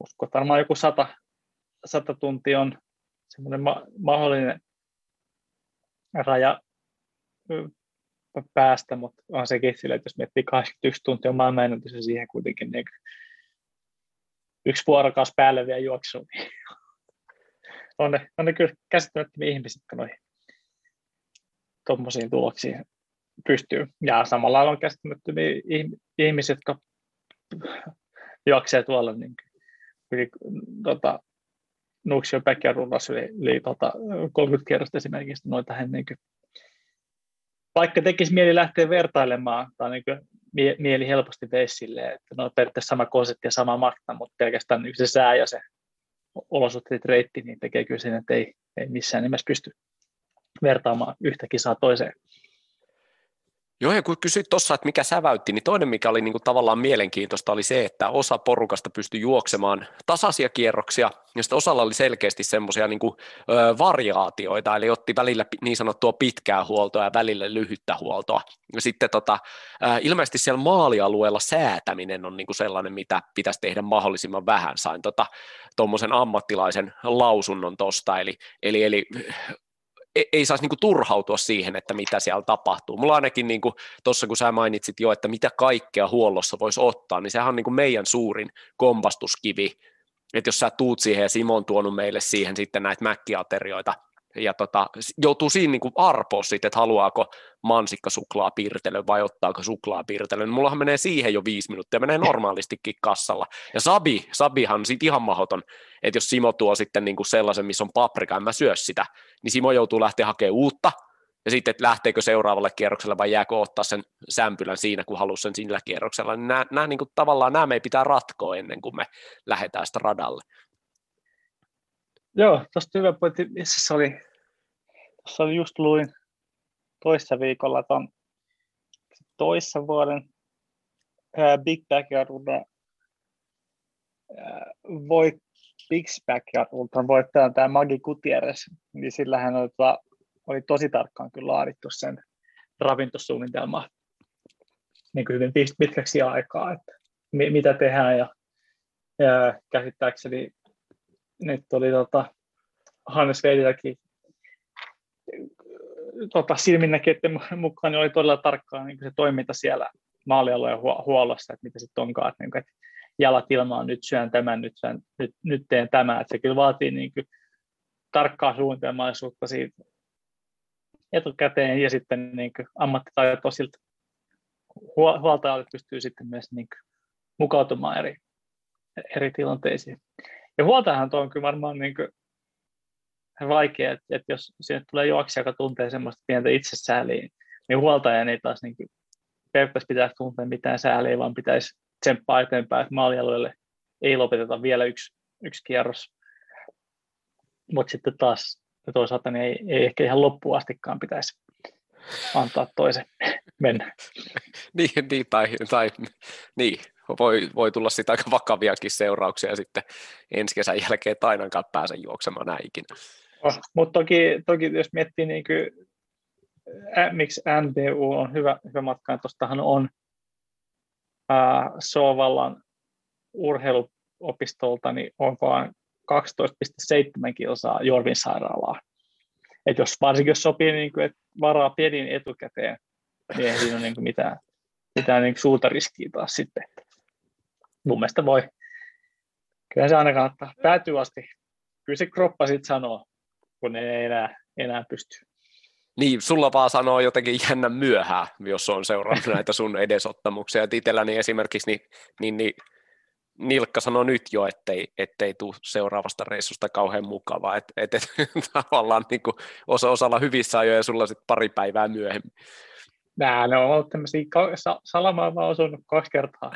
usko, että varmaan joku sata, sata tuntia on semmoinen ma- mahdollinen raja päästä, mutta on sekin sillä, että jos miettii 81 tuntia on maailmanennätys ja siihen kuitenkin niin yksi vuorokaus päälle vielä juoksu, niin on ne, on ne kyllä käsittämättömiä ihmisiä, noihin tuommoisiin tuloksiin pystyy. Ja samalla on käsittämättömiä ihmisiä, jotka juoksee tuolla niin yli, tota, Nuuksio backyard yli, yli tota, 30 kerrosta esimerkiksi noita hän niin vaikka tekisi mieli lähteä vertailemaan, tai niin kuin, mie, mieli helposti veisi silleen, että no periaatteessa sama konsepti ja sama makta, mutta pelkästään niin se sää ja se olosuhteet reitti, niin tekee kyllä sen, että ei, ei missään nimessä pysty vertaamaan yhtä kisaa toiseen. Joo, ja kun kysyit tuossa, että mikä säväytti, niin toinen, mikä oli niin kuin tavallaan mielenkiintoista, oli se, että osa porukasta pystyi juoksemaan tasaisia kierroksia, ja sitten osalla oli selkeästi semmoisia niin kuin, variaatioita, eli otti välillä niin sanottua pitkää huoltoa ja välillä lyhyttä huoltoa. Ja sitten tota, ö, ilmeisesti siellä maalialueella säätäminen on niin kuin sellainen, mitä pitäisi tehdä mahdollisimman vähän. Sain tuommoisen tota, ammattilaisen lausunnon tuosta, eli, eli, eli ei saisi niinku turhautua siihen, että mitä siellä tapahtuu. Mulla ainakin niinku, tuossa kun sä mainitsit jo, että mitä kaikkea huollossa voisi ottaa, niin sehän on niinku meidän suurin kompastuskivi, että jos sä tuut siihen ja Simo on tuonut meille siihen sitten näitä mäkkiaterioita, ja tota, joutuu siinä niin kuin arpoa sitten, että haluaako mansikka suklaapirtelön vai ottaako suklaapirtelön. Mullahan menee siihen jo viisi minuuttia, menee normaalistikin kassalla. Ja Sabi, Sabihan on sitten ihan mahoton, että jos Simo tuo sitten niin kuin sellaisen, missä on paprika, en mä syö sitä, niin Simo joutuu lähteä hakemaan uutta, ja sitten, että lähteekö seuraavalle kierrokselle vai jääkö ottaa sen sämpylän siinä, kun haluaa sen sillä kierroksella, niin nämä, nämä niin kuin, tavallaan nämä me pitää ratkoa ennen kuin me lähdetään sitä radalle. Joo, tuosta hyvä pointti. Missä oli? Tuossa oli just luin toissa viikolla ton toissa vuoden ää, Big Backyard Ultra voit, Big Backyard Ultra voittaja tämä Magi Gutierrez, niin sillähän oli, tota, oli tosi tarkkaan kyllä laadittu sen ravintosuunnitelma niin kuin hyvin pitkäksi aikaa, että mitä tehdään ja, ja käsittääkseni nyt oli tota, Hannes Veidilläkin tota, silminnäkijöiden mukaan niin oli todella tarkkaan niin se toiminta siellä maalialueen huollossa, että mitä sitten onkaan, että, niin että jalat ilmaan, nyt syön tämän, nyt, syön, nyt, nyt teen tämän, että se kyllä vaatii niin kuin, tarkkaa suunnitelmallisuutta siitä etukäteen ja sitten niin kuin, ammattitaitoisilta huoltajalle pystyy sitten myös niin kuin, mukautumaan eri, eri tilanteisiin. Ja huoltajahan tuo on kyllä varmaan niin kuin vaikea, että, että jos sinne tulee juoksija, joka tuntee semmoista pientä itsesääliä, niin huoltajan ei taas niin periaatteessa pitäisi tuntea mitään sääliä, vaan pitäisi tsemppaa eteenpäin, että maalialueelle ei lopeteta vielä yksi, yksi kierros. Mutta sitten taas toisaalta niin ei, ei ehkä ihan loppuun astikaan pitäisi antaa toisen mennä. niin, niin, tai, tai niin, voi, voi tulla sitä aika vakaviakin seurauksia sitten ensi kesän jälkeen, että ainakaan pääse juoksemaan näin ikinä. Oh, mutta toki, toki jos miettii, niin kuin, ä, miksi NBU on hyvä, hyvä matka, tuostahan on ää, Sovallan urheiluopistolta, niin on vain 12,7 kilsaa Jorvin sairaalaa. Et jos, varsinkin jos sopii, niin kuin, että varaa piedin etukäteen, niin ei siinä ole niin kuin mitään, mitään niin kuin suurta riskiä taas sitten. Mun mielestä voi, kyllä se aina kannattaa päätyä asti. Kyllä se kroppa sitten sanoo, kun ei enää, enää pysty. Niin, sulla vaan sanoo jotenkin jännä myöhään, jos on seurannut näitä sun edesottamuksia. Et itselläni esimerkiksi niin, niin, niin Nilkka sanoi nyt jo, ettei, ettei tule seuraavasta reissusta kauhean mukavaa, että et, et, tavallaan niin kuin osa, osalla hyvissä ajoin ja sulla sitten pari päivää myöhemmin. Nää, ne on ollut tämmöisiä, Salamaa vaan osunut kaksi kertaa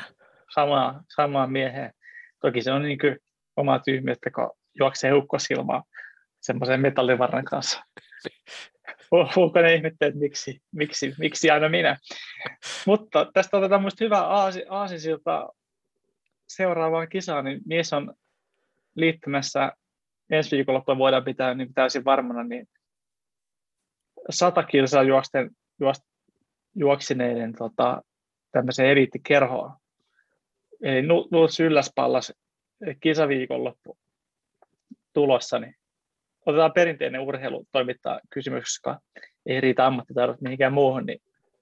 samaa, samaa mieheen. Toki se on niin kuin oma tyhmyyttä, kun juoksee ukkosilmaa semmoisen metallivarran kanssa. ne ihmettä, että miksi, miksi, miksi aina minä. Mutta tästä otetaan minusta hyvä aasi, aasisilta seuraavaan kisaan, niin mies on liittymässä ensi viikolla voidaan pitää niin täysin varmana, niin sata kilsaa juosten, juost, juoksineiden tota, tämmöiseen eliittikerhoon. Eli Nuls Ylläspallas kisaviikonloppu tulossa, niin otetaan perinteinen urheilu toimittaa kysymys, koska ei riitä ammattitaidot mihinkään muuhun, niin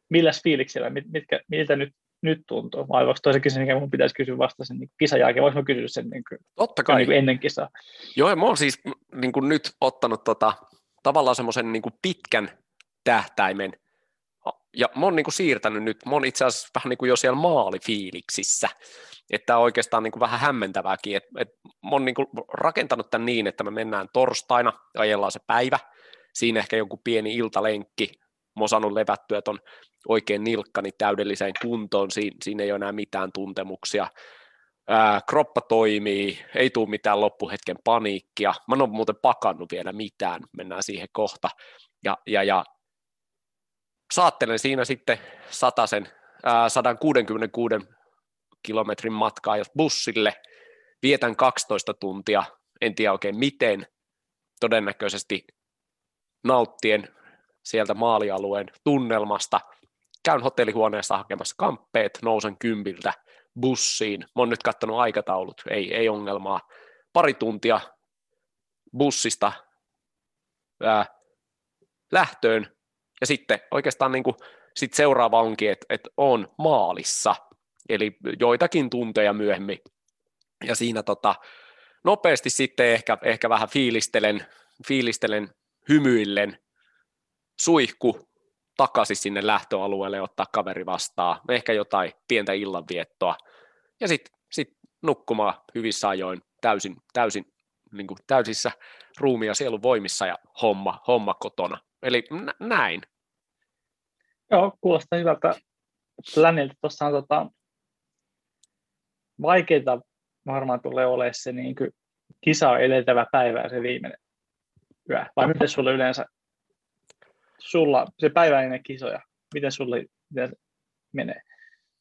milläs fiiliksellä, mitkä, miltä nyt, nyt tuntuu? Vai voiko toisen kysymys, mikä minun pitäisi kysyä vasta sen niin kisan jälkeen, voisi kysyä sen niin kuin, Totta kai. Niin kuin ennen kisaa? Joo, ja mä oon siis niin kuin nyt ottanut tota, tavallaan semmoisen niin pitkän tähtäimen, ja mä oon niin kuin siirtänyt nyt, mä oon itse asiassa vähän niin kuin jo siellä maalifiiliksissä, että oikeastaan niin kuin vähän hämmentävääkin, että, että mä oon niin kuin rakentanut tämän niin, että me mennään torstaina, ajellaan se päivä, siinä ehkä joku pieni iltalenkki, mä oon saanut levättyä ton oikein nilkkani täydelliseen kuntoon, siinä, siinä ei ole enää mitään tuntemuksia, Ää, kroppa toimii, ei tule mitään loppuhetken paniikkia, mä en ole muuten pakannut vielä mitään, mennään siihen kohta, ja, ja, ja saattelen siinä sitten ää, 166 kilometrin matkaa bussille, vietän 12 tuntia, en tiedä oikein miten, todennäköisesti nauttien sieltä maalialueen tunnelmasta, käyn hotellihuoneessa hakemassa kamppeet, nousen kympiltä bussiin, mä oon nyt katsonut aikataulut, ei, ei ongelmaa, pari tuntia bussista ää, lähtöön, ja sitten oikeastaan niin kuin, sit seuraava onkin, että, että on maalissa, eli joitakin tunteja myöhemmin. Ja siinä tota, nopeasti sitten ehkä, ehkä vähän fiilistelen, fiilistelen hymyillen, suihku takaisin sinne lähtöalueelle ottaa kaveri vastaan, ehkä jotain pientä illanviettoa, ja sitten sit nukkumaan hyvissä ajoin täysin, täysin niin kuin täysissä ruumia sielun voimissa ja homma, homma kotona. Eli n- näin. Joo, kuulostaa hyvältä pläniltä. Tuossa on tota, vaikeita varmaan tulee olemaan se niin kuin kisa edeltävä päivä ja se viimeinen yö. Vai miten sulle yleensä, sulla se päivä ennen kisoja, miten sulle miten menee?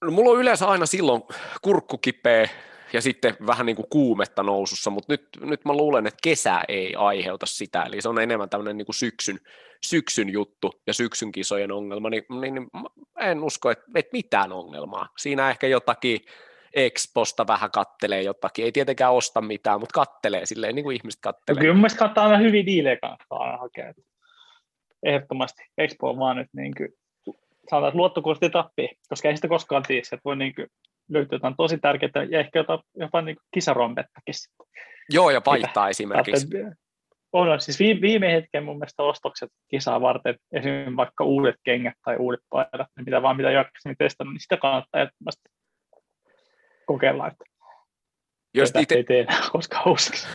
No, mulla on yleensä aina silloin kurkku kipeä ja sitten vähän niin kuin kuumetta nousussa, mutta nyt, nyt mä luulen, että kesä ei aiheuta sitä, eli se on enemmän tämmöinen niin kuin syksyn, syksyn juttu ja syksyn kisojen ongelma, niin, niin, niin en usko, että, että mitään ongelmaa. Siinä ehkä jotakin Exposta vähän kattelee jotakin, ei tietenkään osta mitään, mutta kattelee silleen, niin kuin ihmiset kattelee. Kyllä mun mielestä aina hyviä diilejä kannattaa aina hakea. Ehdottomasti Expo on vaan nyt niin kuin, sanotaan, että koska ei sitä koskaan tiedä, että voi niin kuin, löytyy jotain tosi tärkeää ja ehkä jopa, jopa niin kisarompettakin. Joo, ja vaihtaa esimerkiksi. On, siis viime hetken mun mielestä ostokset kisaa varten, esimerkiksi vaikka uudet kengät tai uudet paidat, mitä vaan mitä jaksin testannut, niin sitä kannattaa ehdottomasti kokeilla, että Jos ite... ei tee koskaan uusiksi.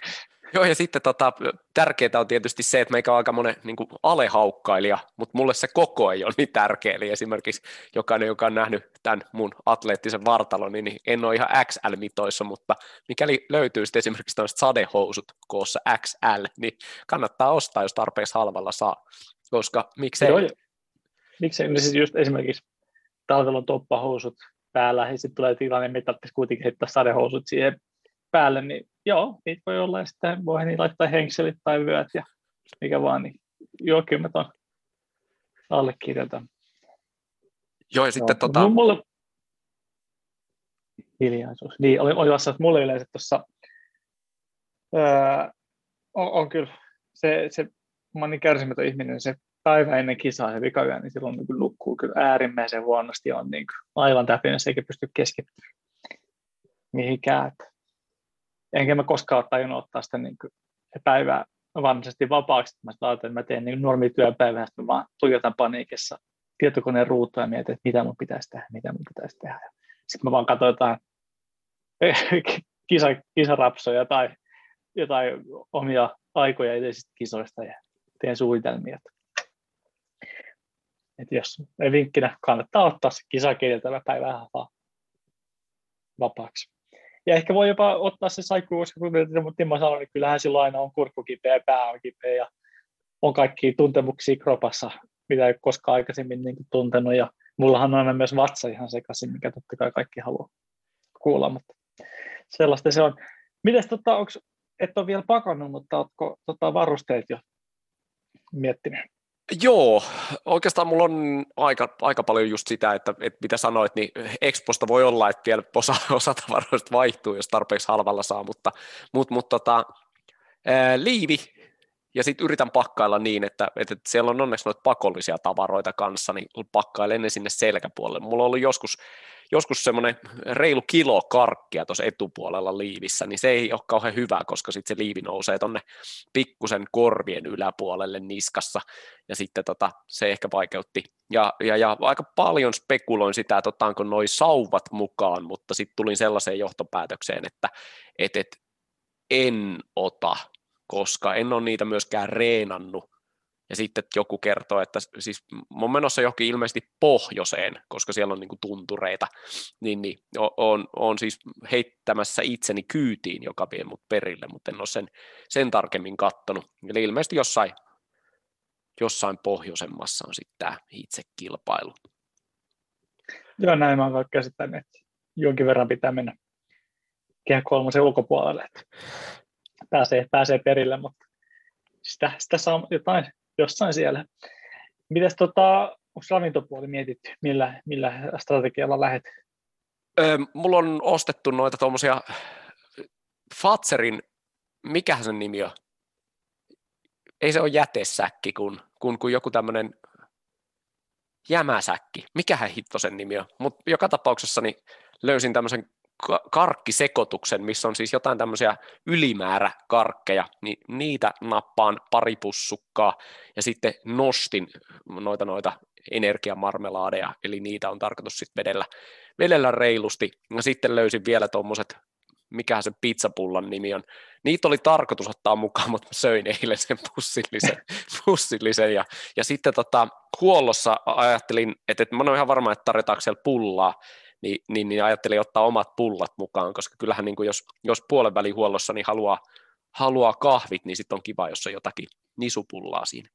Joo, ja sitten tota, tärkeää on tietysti se, että meikä on aika monen niin kuin alehaukkailija, mutta mulle se koko ei ole niin tärkeä. Eli esimerkiksi jokainen, joka on nähnyt tämän mun atleettisen vartalon, niin en ole ihan XL-mitoissa, mutta mikäli löytyy sitten esimerkiksi tämmöiset sadehousut koossa XL, niin kannattaa ostaa, jos tarpeeksi halvalla saa, koska miksei... Joo, miksei, no siis just esimerkiksi talvella on toppahousut päällä, ja sitten tulee tilanne, mitä kuitenkin heittää sadehousut siihen päälle, niin joo, niitä voi olla, ja sitten voi niin laittaa henkselit tai vyöt ja mikä vaan, niin joo, kyllä mä ton allekirjoitan. Joo, ja sitten joo. tota... Mulle... Hiljaisuus. Niin, oli, oli vasta, että mulle yleensä tuossa öö, on, on, kyllä se, se mä oon niin kärsimätön ihminen, se päivä ennen kisaa se vikayö, niin silloin niin nukkuu kyllä äärimmäisen huonosti, on niin kuin aivan täpinässä eikä pysty keskittymään mihinkään. Että enkä mä koskaan ole tajunnut ottaa sitä niin päivää varsinaisesti vapaaksi. Mä ajattelin, että mä teen niin normityöpäivää, että mä vaan tuijotan paniikissa tietokoneen ruutua ja mietin, että mitä mun pitäisi tehdä, mitä mun pitäisi tehdä. Sitten mä vaan katsoin jotain kisa, kisarapsoja tai jotain omia aikoja edellisistä kisoista ja teen suunnitelmia. Että jos ei vinkkinä, kannattaa ottaa se kisakedeltävä päivä vaan vapaaksi. Ja ehkä voi jopa ottaa se saikku, koska kuten Timo sanoi, niin kyllähän silloin aina on kurkku kipeä, pää on kipeä ja on kaikki tuntemuksia kropassa, mitä ei koskaan aikaisemmin niin tuntenut. Ja mullahan on aina myös vatsa ihan sekaisin, mikä totta kai kaikki haluaa kuulla, mutta sellaista se on. Mites, tota, onko, et ole vielä pakannut, mutta oletko tota, varusteet jo miettinyt? Joo, oikeastaan mulla on aika, aika paljon just sitä, että, että mitä sanoit, niin Exposta voi olla, että vielä osa, osa tavaroista vaihtuu, jos tarpeeksi halvalla saa, mutta, mutta, mutta tota, ää, liivi ja sitten yritän pakkailla niin, että, että siellä on onneksi noita pakollisia tavaroita kanssa, niin pakkailen ne sinne selkäpuolelle. Mulla ollut joskus, joskus semmoinen reilu kilo karkkia tuossa etupuolella liivissä, niin se ei ole kauhean hyvä, koska sitten se liivi nousee tuonne pikkusen korvien yläpuolelle niskassa, ja sitten tota, se ehkä vaikeutti. Ja, ja, ja aika paljon spekuloin sitä, että ottaanko noi sauvat mukaan, mutta sitten tulin sellaiseen johtopäätökseen, että et, et, en ota koska en ole niitä myöskään reenannut. Ja sitten joku kertoo, että siis on menossa johonkin ilmeisesti pohjoiseen, koska siellä on niin kuin tuntureita, niin, niin on, on siis heittämässä itseni kyytiin, joka vie mut perille, mutta en ole sen, sen tarkemmin kattonut. Eli ilmeisesti jossain, jossain pohjoisemmassa on sitten tämä itse kilpailu. Joo, näin mä olen käsittänyt, että jonkin verran pitää mennä kehä kolmosen ulkopuolelle. Pääsee, pääsee perille, mutta sitä, sitä saa jotain jossain siellä. Mites tota, onko ravintopuoli mietitty, millä, millä strategialla lähet? Öö, mulla on ostettu noita tuommoisia Fatserin, mikä sen nimi on? Ei se ole jätesäkki, kun, kun, kun joku tämmöinen jämäsäkki. Mikähän hitto sen nimi on? Mutta joka tapauksessa niin löysin tämmöisen karkkisekotuksen, missä on siis jotain tämmöisiä ylimääräkarkkeja, niin niitä nappaan pari pussukkaa ja sitten nostin noita noita energiamarmelaadeja, eli niitä on tarkoitus sitten vedellä, vedellä reilusti. Ja sitten löysin vielä tuommoiset, mikä se pizzapullan nimi on. Niitä oli tarkoitus ottaa mukaan, mutta söin eilen sen pussillisen. pussillisen. Ja, ja sitten tota, huollossa ajattelin, että, että mä oon ihan varma, että tarjotaanko siellä pullaa, niin, niin, niin ajattelin ottaa omat pullat mukaan, koska kyllähän niin kuin jos, jos puolen välihuollossa niin haluaa, haluaa kahvit, niin sitten on kiva, jos on jotakin nisupullaa siinä.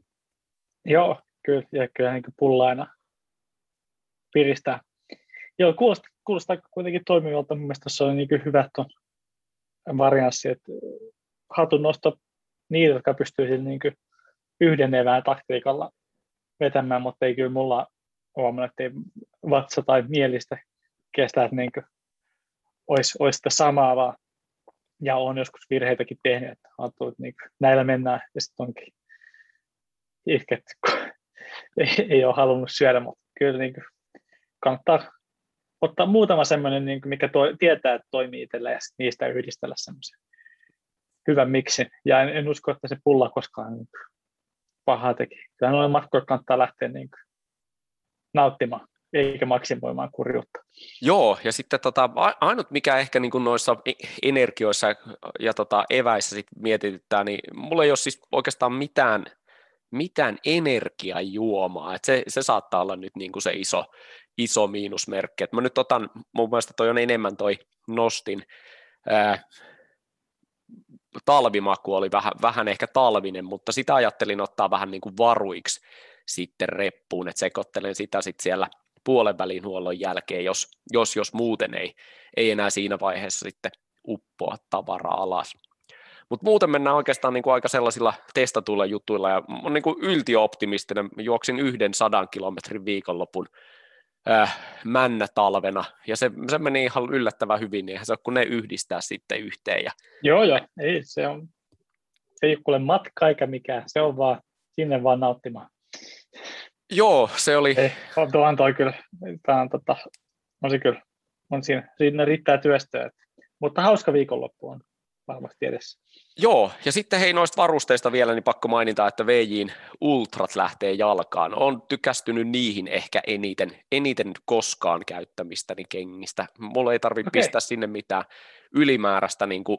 Joo, kyllä, ja kyllä niin pulla aina piristää. Joo, kuulostaa, kuulostaa kuitenkin toimivalta. Mun mielestä se on niin hyvä tuon varianssi, että hatun nosto niitä, jotka pystyy niin yhden evään taktiikalla vetämään, mutta ei kyllä mulla huomannut, että ei vatsa tai mielistä kestä, että niin kuin olisi, olisi sitä samaa vaan. Ja on joskus virheitäkin tehnyt, että ajattelin, että niin näillä mennään ja sitten onkin kun ei, ei ole halunnut syödä, mutta kyllä niin kuin kannattaa ottaa muutama semmoinen, niin kuin mikä toi, tietää, että toimii itsellä ja niistä yhdistellä semmoisen hyvän miksin. Ja en, en usko, että se pulla koskaan niin pahaa teki. Kyllä noin matkoilla kannattaa lähteä niin kuin nauttimaan eikä maksimoimaan kurjuutta. Joo, ja sitten tota, ainut mikä ehkä niin kuin noissa e-, energioissa ja tota, eväissä sit mietityttää, niin mulla ei ole siis oikeastaan mitään, mitään energiajuomaa, että se, se saattaa olla nyt niin kuin se iso, iso miinusmerkki. Et mä nyt otan, mun mielestä toi on enemmän toi nostin, ää, talvimaku oli vähän, vähän ehkä talvinen, mutta sitä ajattelin ottaa vähän niin kuin varuiksi sitten reppuun, että sekoittelen sitä sitten siellä – puolen välin huollon jälkeen, jos, jos, jos muuten ei, ei enää siinä vaiheessa sitten uppoa tavaraa alas. Mutta muuten mennään oikeastaan niin kuin aika sellaisilla testatuilla jutuilla ja on niin kuin yltiöoptimistinen. Juoksin yhden sadan kilometrin viikonlopun äh, männä talvena ja se, se meni ihan yllättävän hyvin, niin se on kun ne yhdistää sitten yhteen. Ja... Joo, joo, ei, se on, se ei ole matka eikä mikään, se on vaan sinne vaan nauttimaan. Joo, se oli... Ei, on tuohan toi kyllä, tämä on, tota, on se kyllä, on siinä, siinä riittää työstöä, mutta hauska viikonloppu on. varmasti edessä. Joo, ja sitten hei noista varusteista vielä, niin pakko mainita, että VJin Ultrat lähtee jalkaan. On tykästynyt niihin ehkä eniten, eniten koskaan käyttämistäni kengistä. Mulla ei tarvitse okay. pistää sinne mitään ylimääräistä niin kuin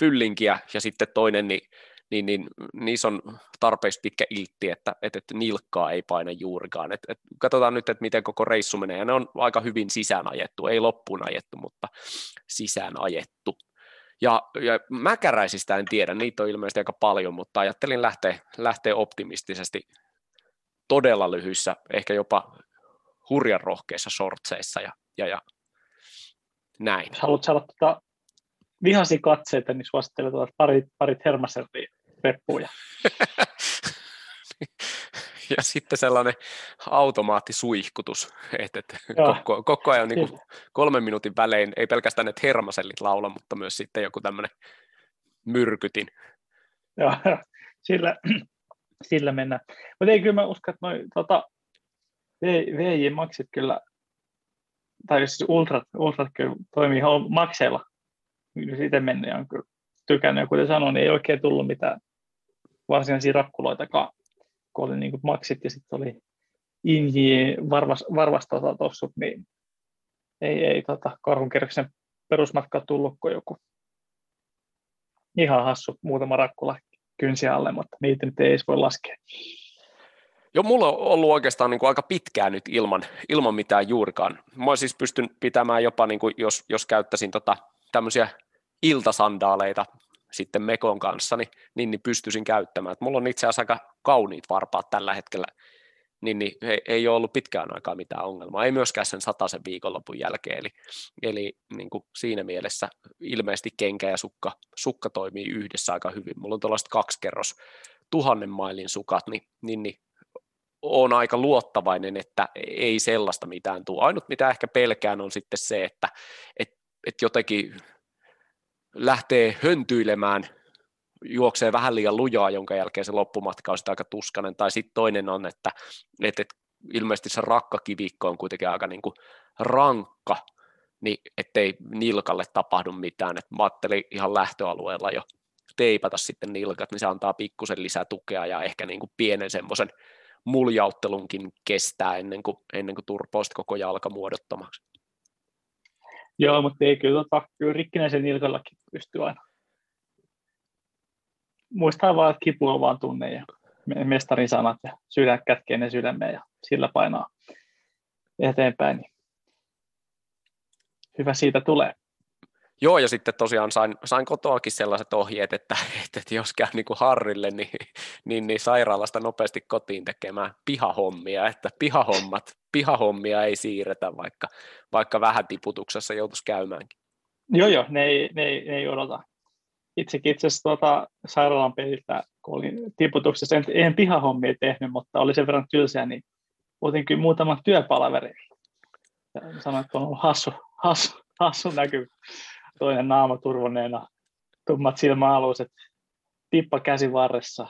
fyllinkiä, ja sitten toinen, niin niin, niin niissä on tarpeeksi pitkä iltti, että, että, että nilkkaa ei paina juurikaan. Et, et katsotaan nyt, että miten koko reissu menee, ja ne on aika hyvin sisään ajettu, ei loppuun ajettu, mutta sisään ajettu. Ja, ja mäkäräisistä en tiedä, niitä on ilmeisesti aika paljon, mutta ajattelin lähteä, lähteä optimistisesti todella lyhyissä, ehkä jopa hurjan rohkeissa shortseissa ja, ja, ja näin. Jos haluat saada tuota vihasi katseita, niin suosittelen tuota parit, parit hermaserviä reppuja. ja sitten sellainen automaattisuihkutus, että, että koko, koko ajan niin kuin kolmen minuutin välein, ei pelkästään ne hermasellit laula, mutta myös sitten joku tämmöinen myrkytin. Joo, sillä, sillä mennään. Mutta ei kyllä mä usko, että noi, tota, VJ maksit kyllä, tai siis Ultrat, Ultrat kyllä toimii makseilla siitä mennyt ja on kyllä tykännyt. Ja kuten sanoin, niin ei oikein tullut mitään varsinaisia rakkuloitakaan, kun oli niin maksit ja sitten oli Inji varvas, varvastota tuossa, niin ei, ei tota, karhunkerroksen perusmatka tullut kuin joku ihan hassu muutama rakkula kynsi alle, mutta niitä nyt ei edes voi laskea. Joo, mulla on ollut oikeastaan niin kuin aika pitkään nyt ilman, ilman mitään juurikaan. Mä siis pystyn pitämään jopa, niin kuin jos, jos käyttäisin tota, tämmöisiä iltasandaaleita sitten Mekon kanssa, niin, niin, pystyisin käyttämään. Et mulla on itse asiassa aika kauniit varpaat tällä hetkellä, niin, niin ei, ei ole ollut pitkään aikaa mitään ongelmaa, ei myöskään sen sataisen viikonlopun jälkeen, eli, eli niin kuin siinä mielessä ilmeisesti kenkä ja sukka, sukka toimii yhdessä aika hyvin. Mulla on tuollaiset kaksi kerros tuhannen mailin sukat, niin, niin, niin on aika luottavainen, että ei sellaista mitään tule. Ainut mitä ehkä pelkään on sitten se, että et, et jotenkin lähtee höntyilemään, juoksee vähän liian lujaa, jonka jälkeen se loppumatka on aika tuskanen, tai sitten toinen on, että, että, että ilmeisesti se rakkakivikko on kuitenkin aika niin kuin rankka, niin ettei nilkalle tapahdu mitään, että mä ajattelin ihan lähtöalueella jo teipata sitten nilkat, niin se antaa pikkusen lisää tukea ja ehkä niin kuin pienen semmoisen muljauttelunkin kestää ennen kuin, ennen kuin turpoo koko jalka muodottomaksi. Joo, mutta ei kyllä, tota, kyllä rikkinäisen nilkallakin pystyy aina. Muistaa vaan, että kipu on vaan tunne ja mestarin sanat ja sydän kätkee ne sydämeen ja sillä painaa eteenpäin. Niin hyvä siitä tulee. Joo, ja sitten tosiaan sain, sain kotoakin sellaiset ohjeet, että, että, että jos käy niin kuin Harrille, niin, niin, niin sairaalasta nopeasti kotiin tekemään pihahommia, että pihahommat, pihahommia ei siirretä, vaikka, vaikka vähän tiputuksessa joutuisi käymäänkin. Joo, joo, ne ei, ne ei, ne ei odota. Itsekin itse asiassa tuota, sairaalan peliltä, kun olin tiputuksessa, en, en pihahommia tehnyt, mutta oli sen verran tylsää, niin otin kyllä muutaman työpalaverin. Ja sanoin, että on ollut hassu, hassu, hassu näky toinen naama turvoneena, tummat silmäaluiset, tippa käsi varressa,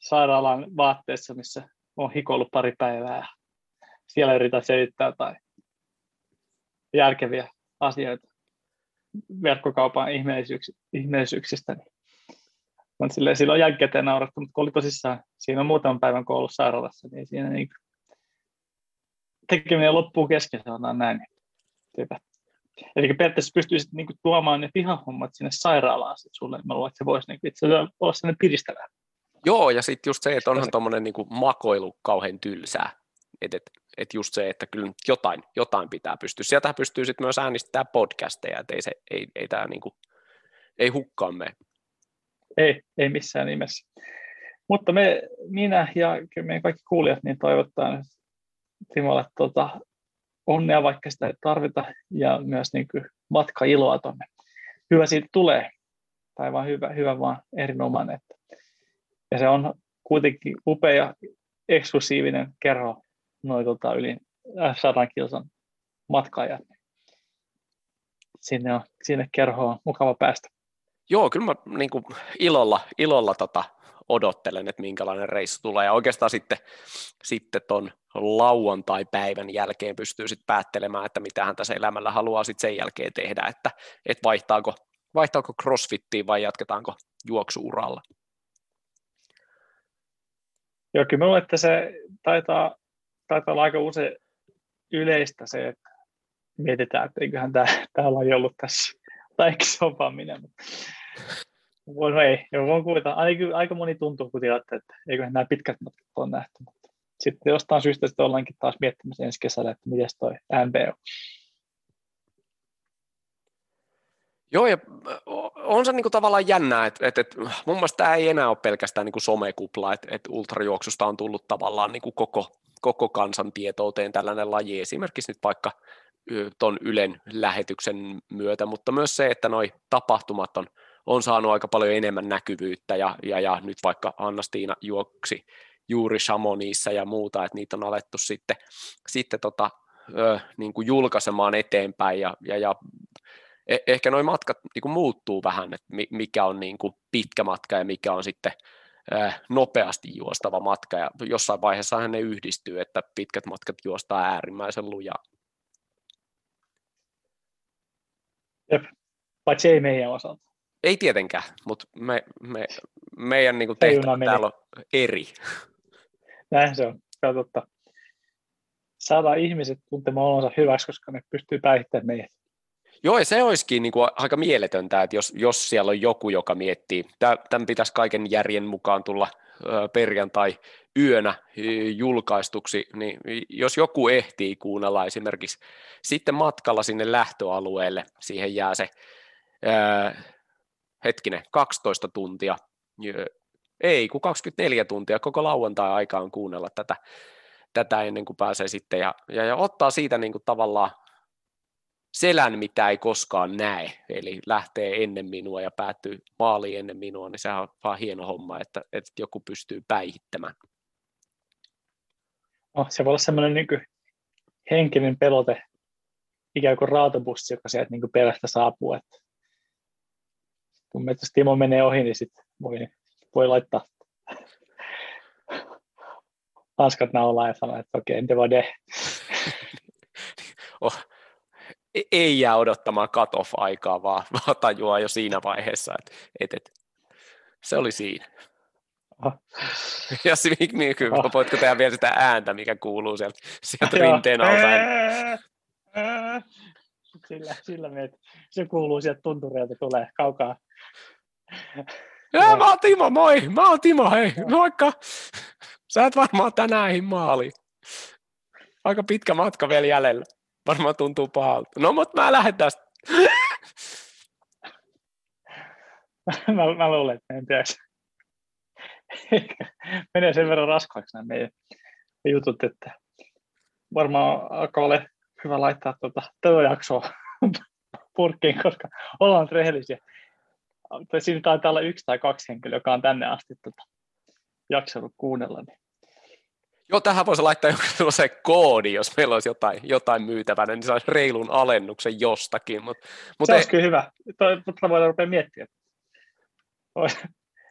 sairaalan vaatteessa, missä on hikoillut pari päivää. Siellä yritän selittää tai järkeviä asioita verkkokaupan ihmeellisyyksistä. Niin silleen, silloin jälkikäteen naurattu, mutta kun oli tosissaan, siinä on muutaman päivän koulussa sairaalassa, niin siinä niin tekeminen loppuu kesken, sanotaan näin. Hyvä. Eli periaatteessa pystyisit niin kuin, tuomaan ne pihahommat sinne sairaalaan sit sulle. Mä luulen, että se voisi niin kuin, itse olla sellainen piristävää. Joo, ja sitten just se, että onhan tuommoinen niin makoilu kauhean tylsää. Että et, et just se, että kyllä jotain, jotain pitää pystyä. Sieltä pystyy sitten myös äänittämään podcasteja, että ei, se, ei, ei tämä niin kuin, ei hukkaan mene. Ei, ei missään nimessä. Mutta me, minä ja meidän kaikki kuulijat niin toivottaa Timolle tuota, onnea, vaikka sitä ei tarvita, ja myös niin kuin matkailoa tuonne. Hyvä siitä tulee, tai vaan hyvä, hyvä vaan erinomainen. Ja se on kuitenkin upea, eksklusiivinen kerho noin tota, yli 100 kilsan matkaajat. Sinne, on, sinne kerhoon on mukava päästä. Joo, kyllä mä niin kuin ilolla, ilolla tota, odottelen, että minkälainen reissu tulee. Ja oikeastaan sitten, sitten ton lauantai-päivän jälkeen pystyy sitten päättelemään, että mitä hän tässä elämällä haluaa sitten sen jälkeen tehdä, että, että vaihtaako, vaihtaako crossfittiin vai jatketaanko juoksuuralla? Joo, kyllä minulle, että se taitaa, taitaa olla aika usein yleistä se, että mietitään, että eiköhän tämä, täällä ole ollut tässä, tai eikö se ole vaan minä, mutta no ei, joo, voin kuvita, aika, aika moni tuntuu, kun tiedätte, että eiköhän nämä pitkät matkat ole nähty, mutta sitten jostain syystä sitten ollaankin taas miettimässä ensi kesällä, että miten toi MB on. Joo, ja on se niin kuin tavallaan jännää, että, että, että mun mielestä tämä ei enää ole pelkästään niin kuin somekupla, että, että ultrajuoksusta on tullut tavallaan niin kuin koko, koko kansan tietouteen tällainen laji, esimerkiksi nyt vaikka tuon Ylen lähetyksen myötä, mutta myös se, että noi tapahtumat on, on saanut aika paljon enemmän näkyvyyttä, ja, ja, ja nyt vaikka Anna-Stiina juoksi juuri Chamonixissa ja muuta, että niitä on alettu sitten, sitten tota, ö, niin kuin julkaisemaan eteenpäin, ja, ja, ja E-, ehkä nuo matkat niin kuin muuttuu vähän, että mikä on niin kuin pitkä matka ja mikä on sitten nopeasti juostava matka, ja jossain vaiheessa ne yhdistyy, että pitkät matkat juostaa äärimmäisen lujaa. Jep, paitsi ei meidän osalta. Ei tietenkään, mutta me, me, meidän niin tehtävä täällä on eri. Näin se on, se on totta. Saadaan ihmiset tuntemaan olonsa hyväksi, koska ne pystyy päihittämään meidät. Joo, ja se olisikin niin kuin aika mieletöntä, että jos, jos siellä on joku, joka miettii, tämän pitäisi kaiken järjen mukaan tulla perjantai yönä julkaistuksi, niin jos joku ehtii kuunnella esimerkiksi sitten matkalla sinne lähtöalueelle, siihen jää se ää, hetkinen, 12 tuntia, ei kun 24 tuntia, koko lauantai-aikaan kuunnella tätä, tätä ennen kuin pääsee sitten ja, ja, ja ottaa siitä niin kuin tavallaan selän, mitä ei koskaan näe, eli lähtee ennen minua ja päättyy maaliin ennen minua, niin sehän on vaan hieno homma, että, että joku pystyy päihittämään. Oh, se voi olla semmoinen niin henkinen pelote, ikään kuin raatabussi, joka sieltä niin perästä saapuu. Että kun me Timo menee ohi, niin sit voi, voi laittaa hanskat naulaan ja sanoa, että okei, okay, de. oh, E-, ei jää odottamaan cut-off-aikaa, vaan, vaan tajuaa jo siinä vaiheessa, että et, et, se oli siinä. Oh. Ja kyllä, oh. voitko tehdä vielä sitä ääntä, mikä kuuluu sieltä, sieltä rinteen alta? Sillä, sillä me, se kuuluu sieltä tuntureilta, tulee kaukaa. Ja, mä oon Timo, moi! Mä oon Timo, hei, moikka! Sä et varmaan tänään maaliin. Aika pitkä matka vielä jäljellä. Varmaan tuntuu pahalta. No, mutta mä lähden tästä. mä, mä luulen, että en tiedä. Menee sen verran raskaaksi nämä meidän jutut, että varmaan alkaa ole hyvä laittaa tuota, tätä jaksoa purkkiin, koska ollaan rehellisiä. Siinä taitaa olla yksi tai kaksi henkilöä, joka on tänne asti tuota, jaksanut kuunnella. Niin Joo, tähän voisi laittaa joku se koodi, jos meillä olisi jotain, jotain myytävänä, niin saisi reilun alennuksen jostakin. Mut, mut se ei... olisi kyllä hyvä. Tota voidaan rupea miettimään.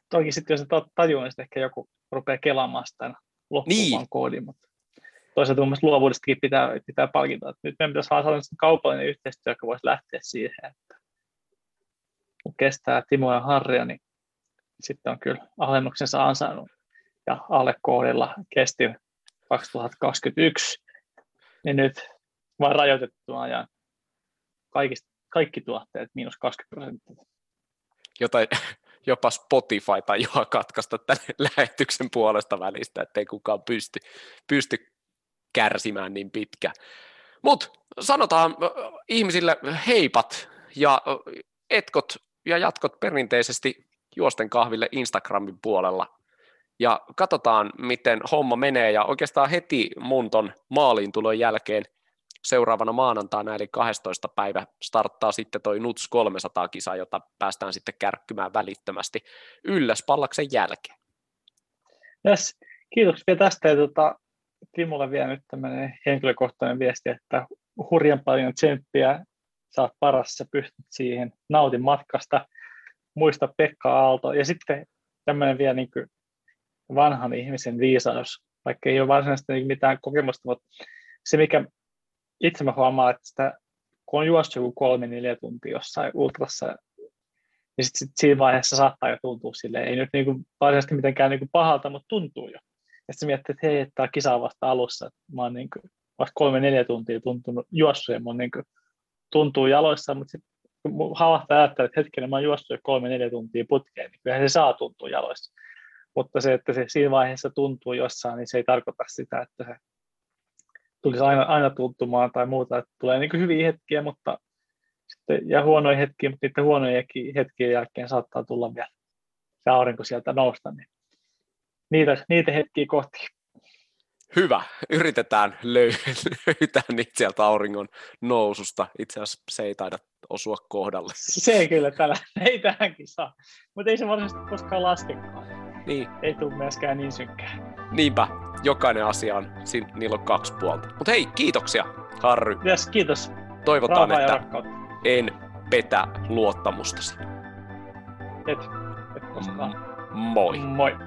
Toki sitten jos se tajuu, niin ehkä joku rupeaa kelaamaan sitä loppumaan niin. koodin, mutta toisaalta mun mielestä luovuudestakin pitää, pitää palkita. Että nyt meidän pitäisi saada kaupallinen yhteistyö, joka voisi lähteä siihen, että kun kestää Timo ja Harria, niin sitten on kyllä alennuksensa ansainnut ja alle koodilla kesti 2021, niin nyt vain rajoitettu ajan kaikista, kaikki tuotteet miinus 20 prosenttia. Jotain, jopa Spotify tai joa katkaista tämän lähetyksen puolesta välistä, ettei kukaan pysty, pysty kärsimään niin pitkä. Mutta sanotaan ihmisille heipat ja etkot ja jatkot perinteisesti juosten kahville Instagramin puolella ja katsotaan, miten homma menee, ja oikeastaan heti mun ton maaliin tulon jälkeen seuraavana maanantaina, eli 12. päivä, starttaa sitten toi NUTS 300-kisa, jota päästään sitten kärkkymään välittömästi ylläs pallaksen jälkeen. Yes. Kiitoksia vielä tästä, ja tuota, Timolle vielä nyt tämmöinen henkilökohtainen viesti, että hurjan paljon tsemppiä, saat paras, sä pystyt siihen, nautin matkasta, muista Pekka Aalto, ja sitten tämmöinen vielä niin kuin vanhan ihmisen viisaus, vaikka ei ole varsinaisesti mitään kokemusta, mutta se mikä itse mä huomaan, että sitä, kun on juossut joku kolme neljä tuntia jossain ultrassa niin sitten sit siinä vaiheessa saattaa jo tuntua sille, ei nyt niinku varsinaisesti mitenkään niinku pahalta, mutta tuntuu jo. Ja sitten miettii, että hei, että tämä kisa on vasta alussa, että mä oon niinku vasta kolme-neljä tuntia tuntunut juossut ja mun niinku tuntuu jaloissa, mutta sitten havahtaa ajattelee, että hetkinen, mä oon juossut jo kolme-neljä tuntia putkeen, niin kyllähän se saa tuntua jaloissa. Mutta se, että se siinä vaiheessa tuntuu jossain, niin se ei tarkoita sitä, että se tulisi aina, aina tuntumaan tai muuta, että tulee niin hyviä hetkiä, mutta sitten, ja huonoja hetkiä, mutta niiden huonoja hetkien jälkeen saattaa tulla vielä se aurinko sieltä nousta, niin niitä, niitä hetkiä kohti. Hyvä, yritetään löytää niitä sieltä auringon noususta. Itse asiassa se ei taida osua kohdalle. Se ei kyllä tällä, ei tähänkin saa, mutta ei se varsinaisesti koskaan laskekaan. Niin. Ei tule myöskään niin synkkää. Niinpä, jokainen asia on, niillä on kaksi puolta. Mutta hei, kiitoksia Harry. Yes, kiitos. Toivotaan, että en petä luottamustasi. Et, et koskaan. Moi. Moi.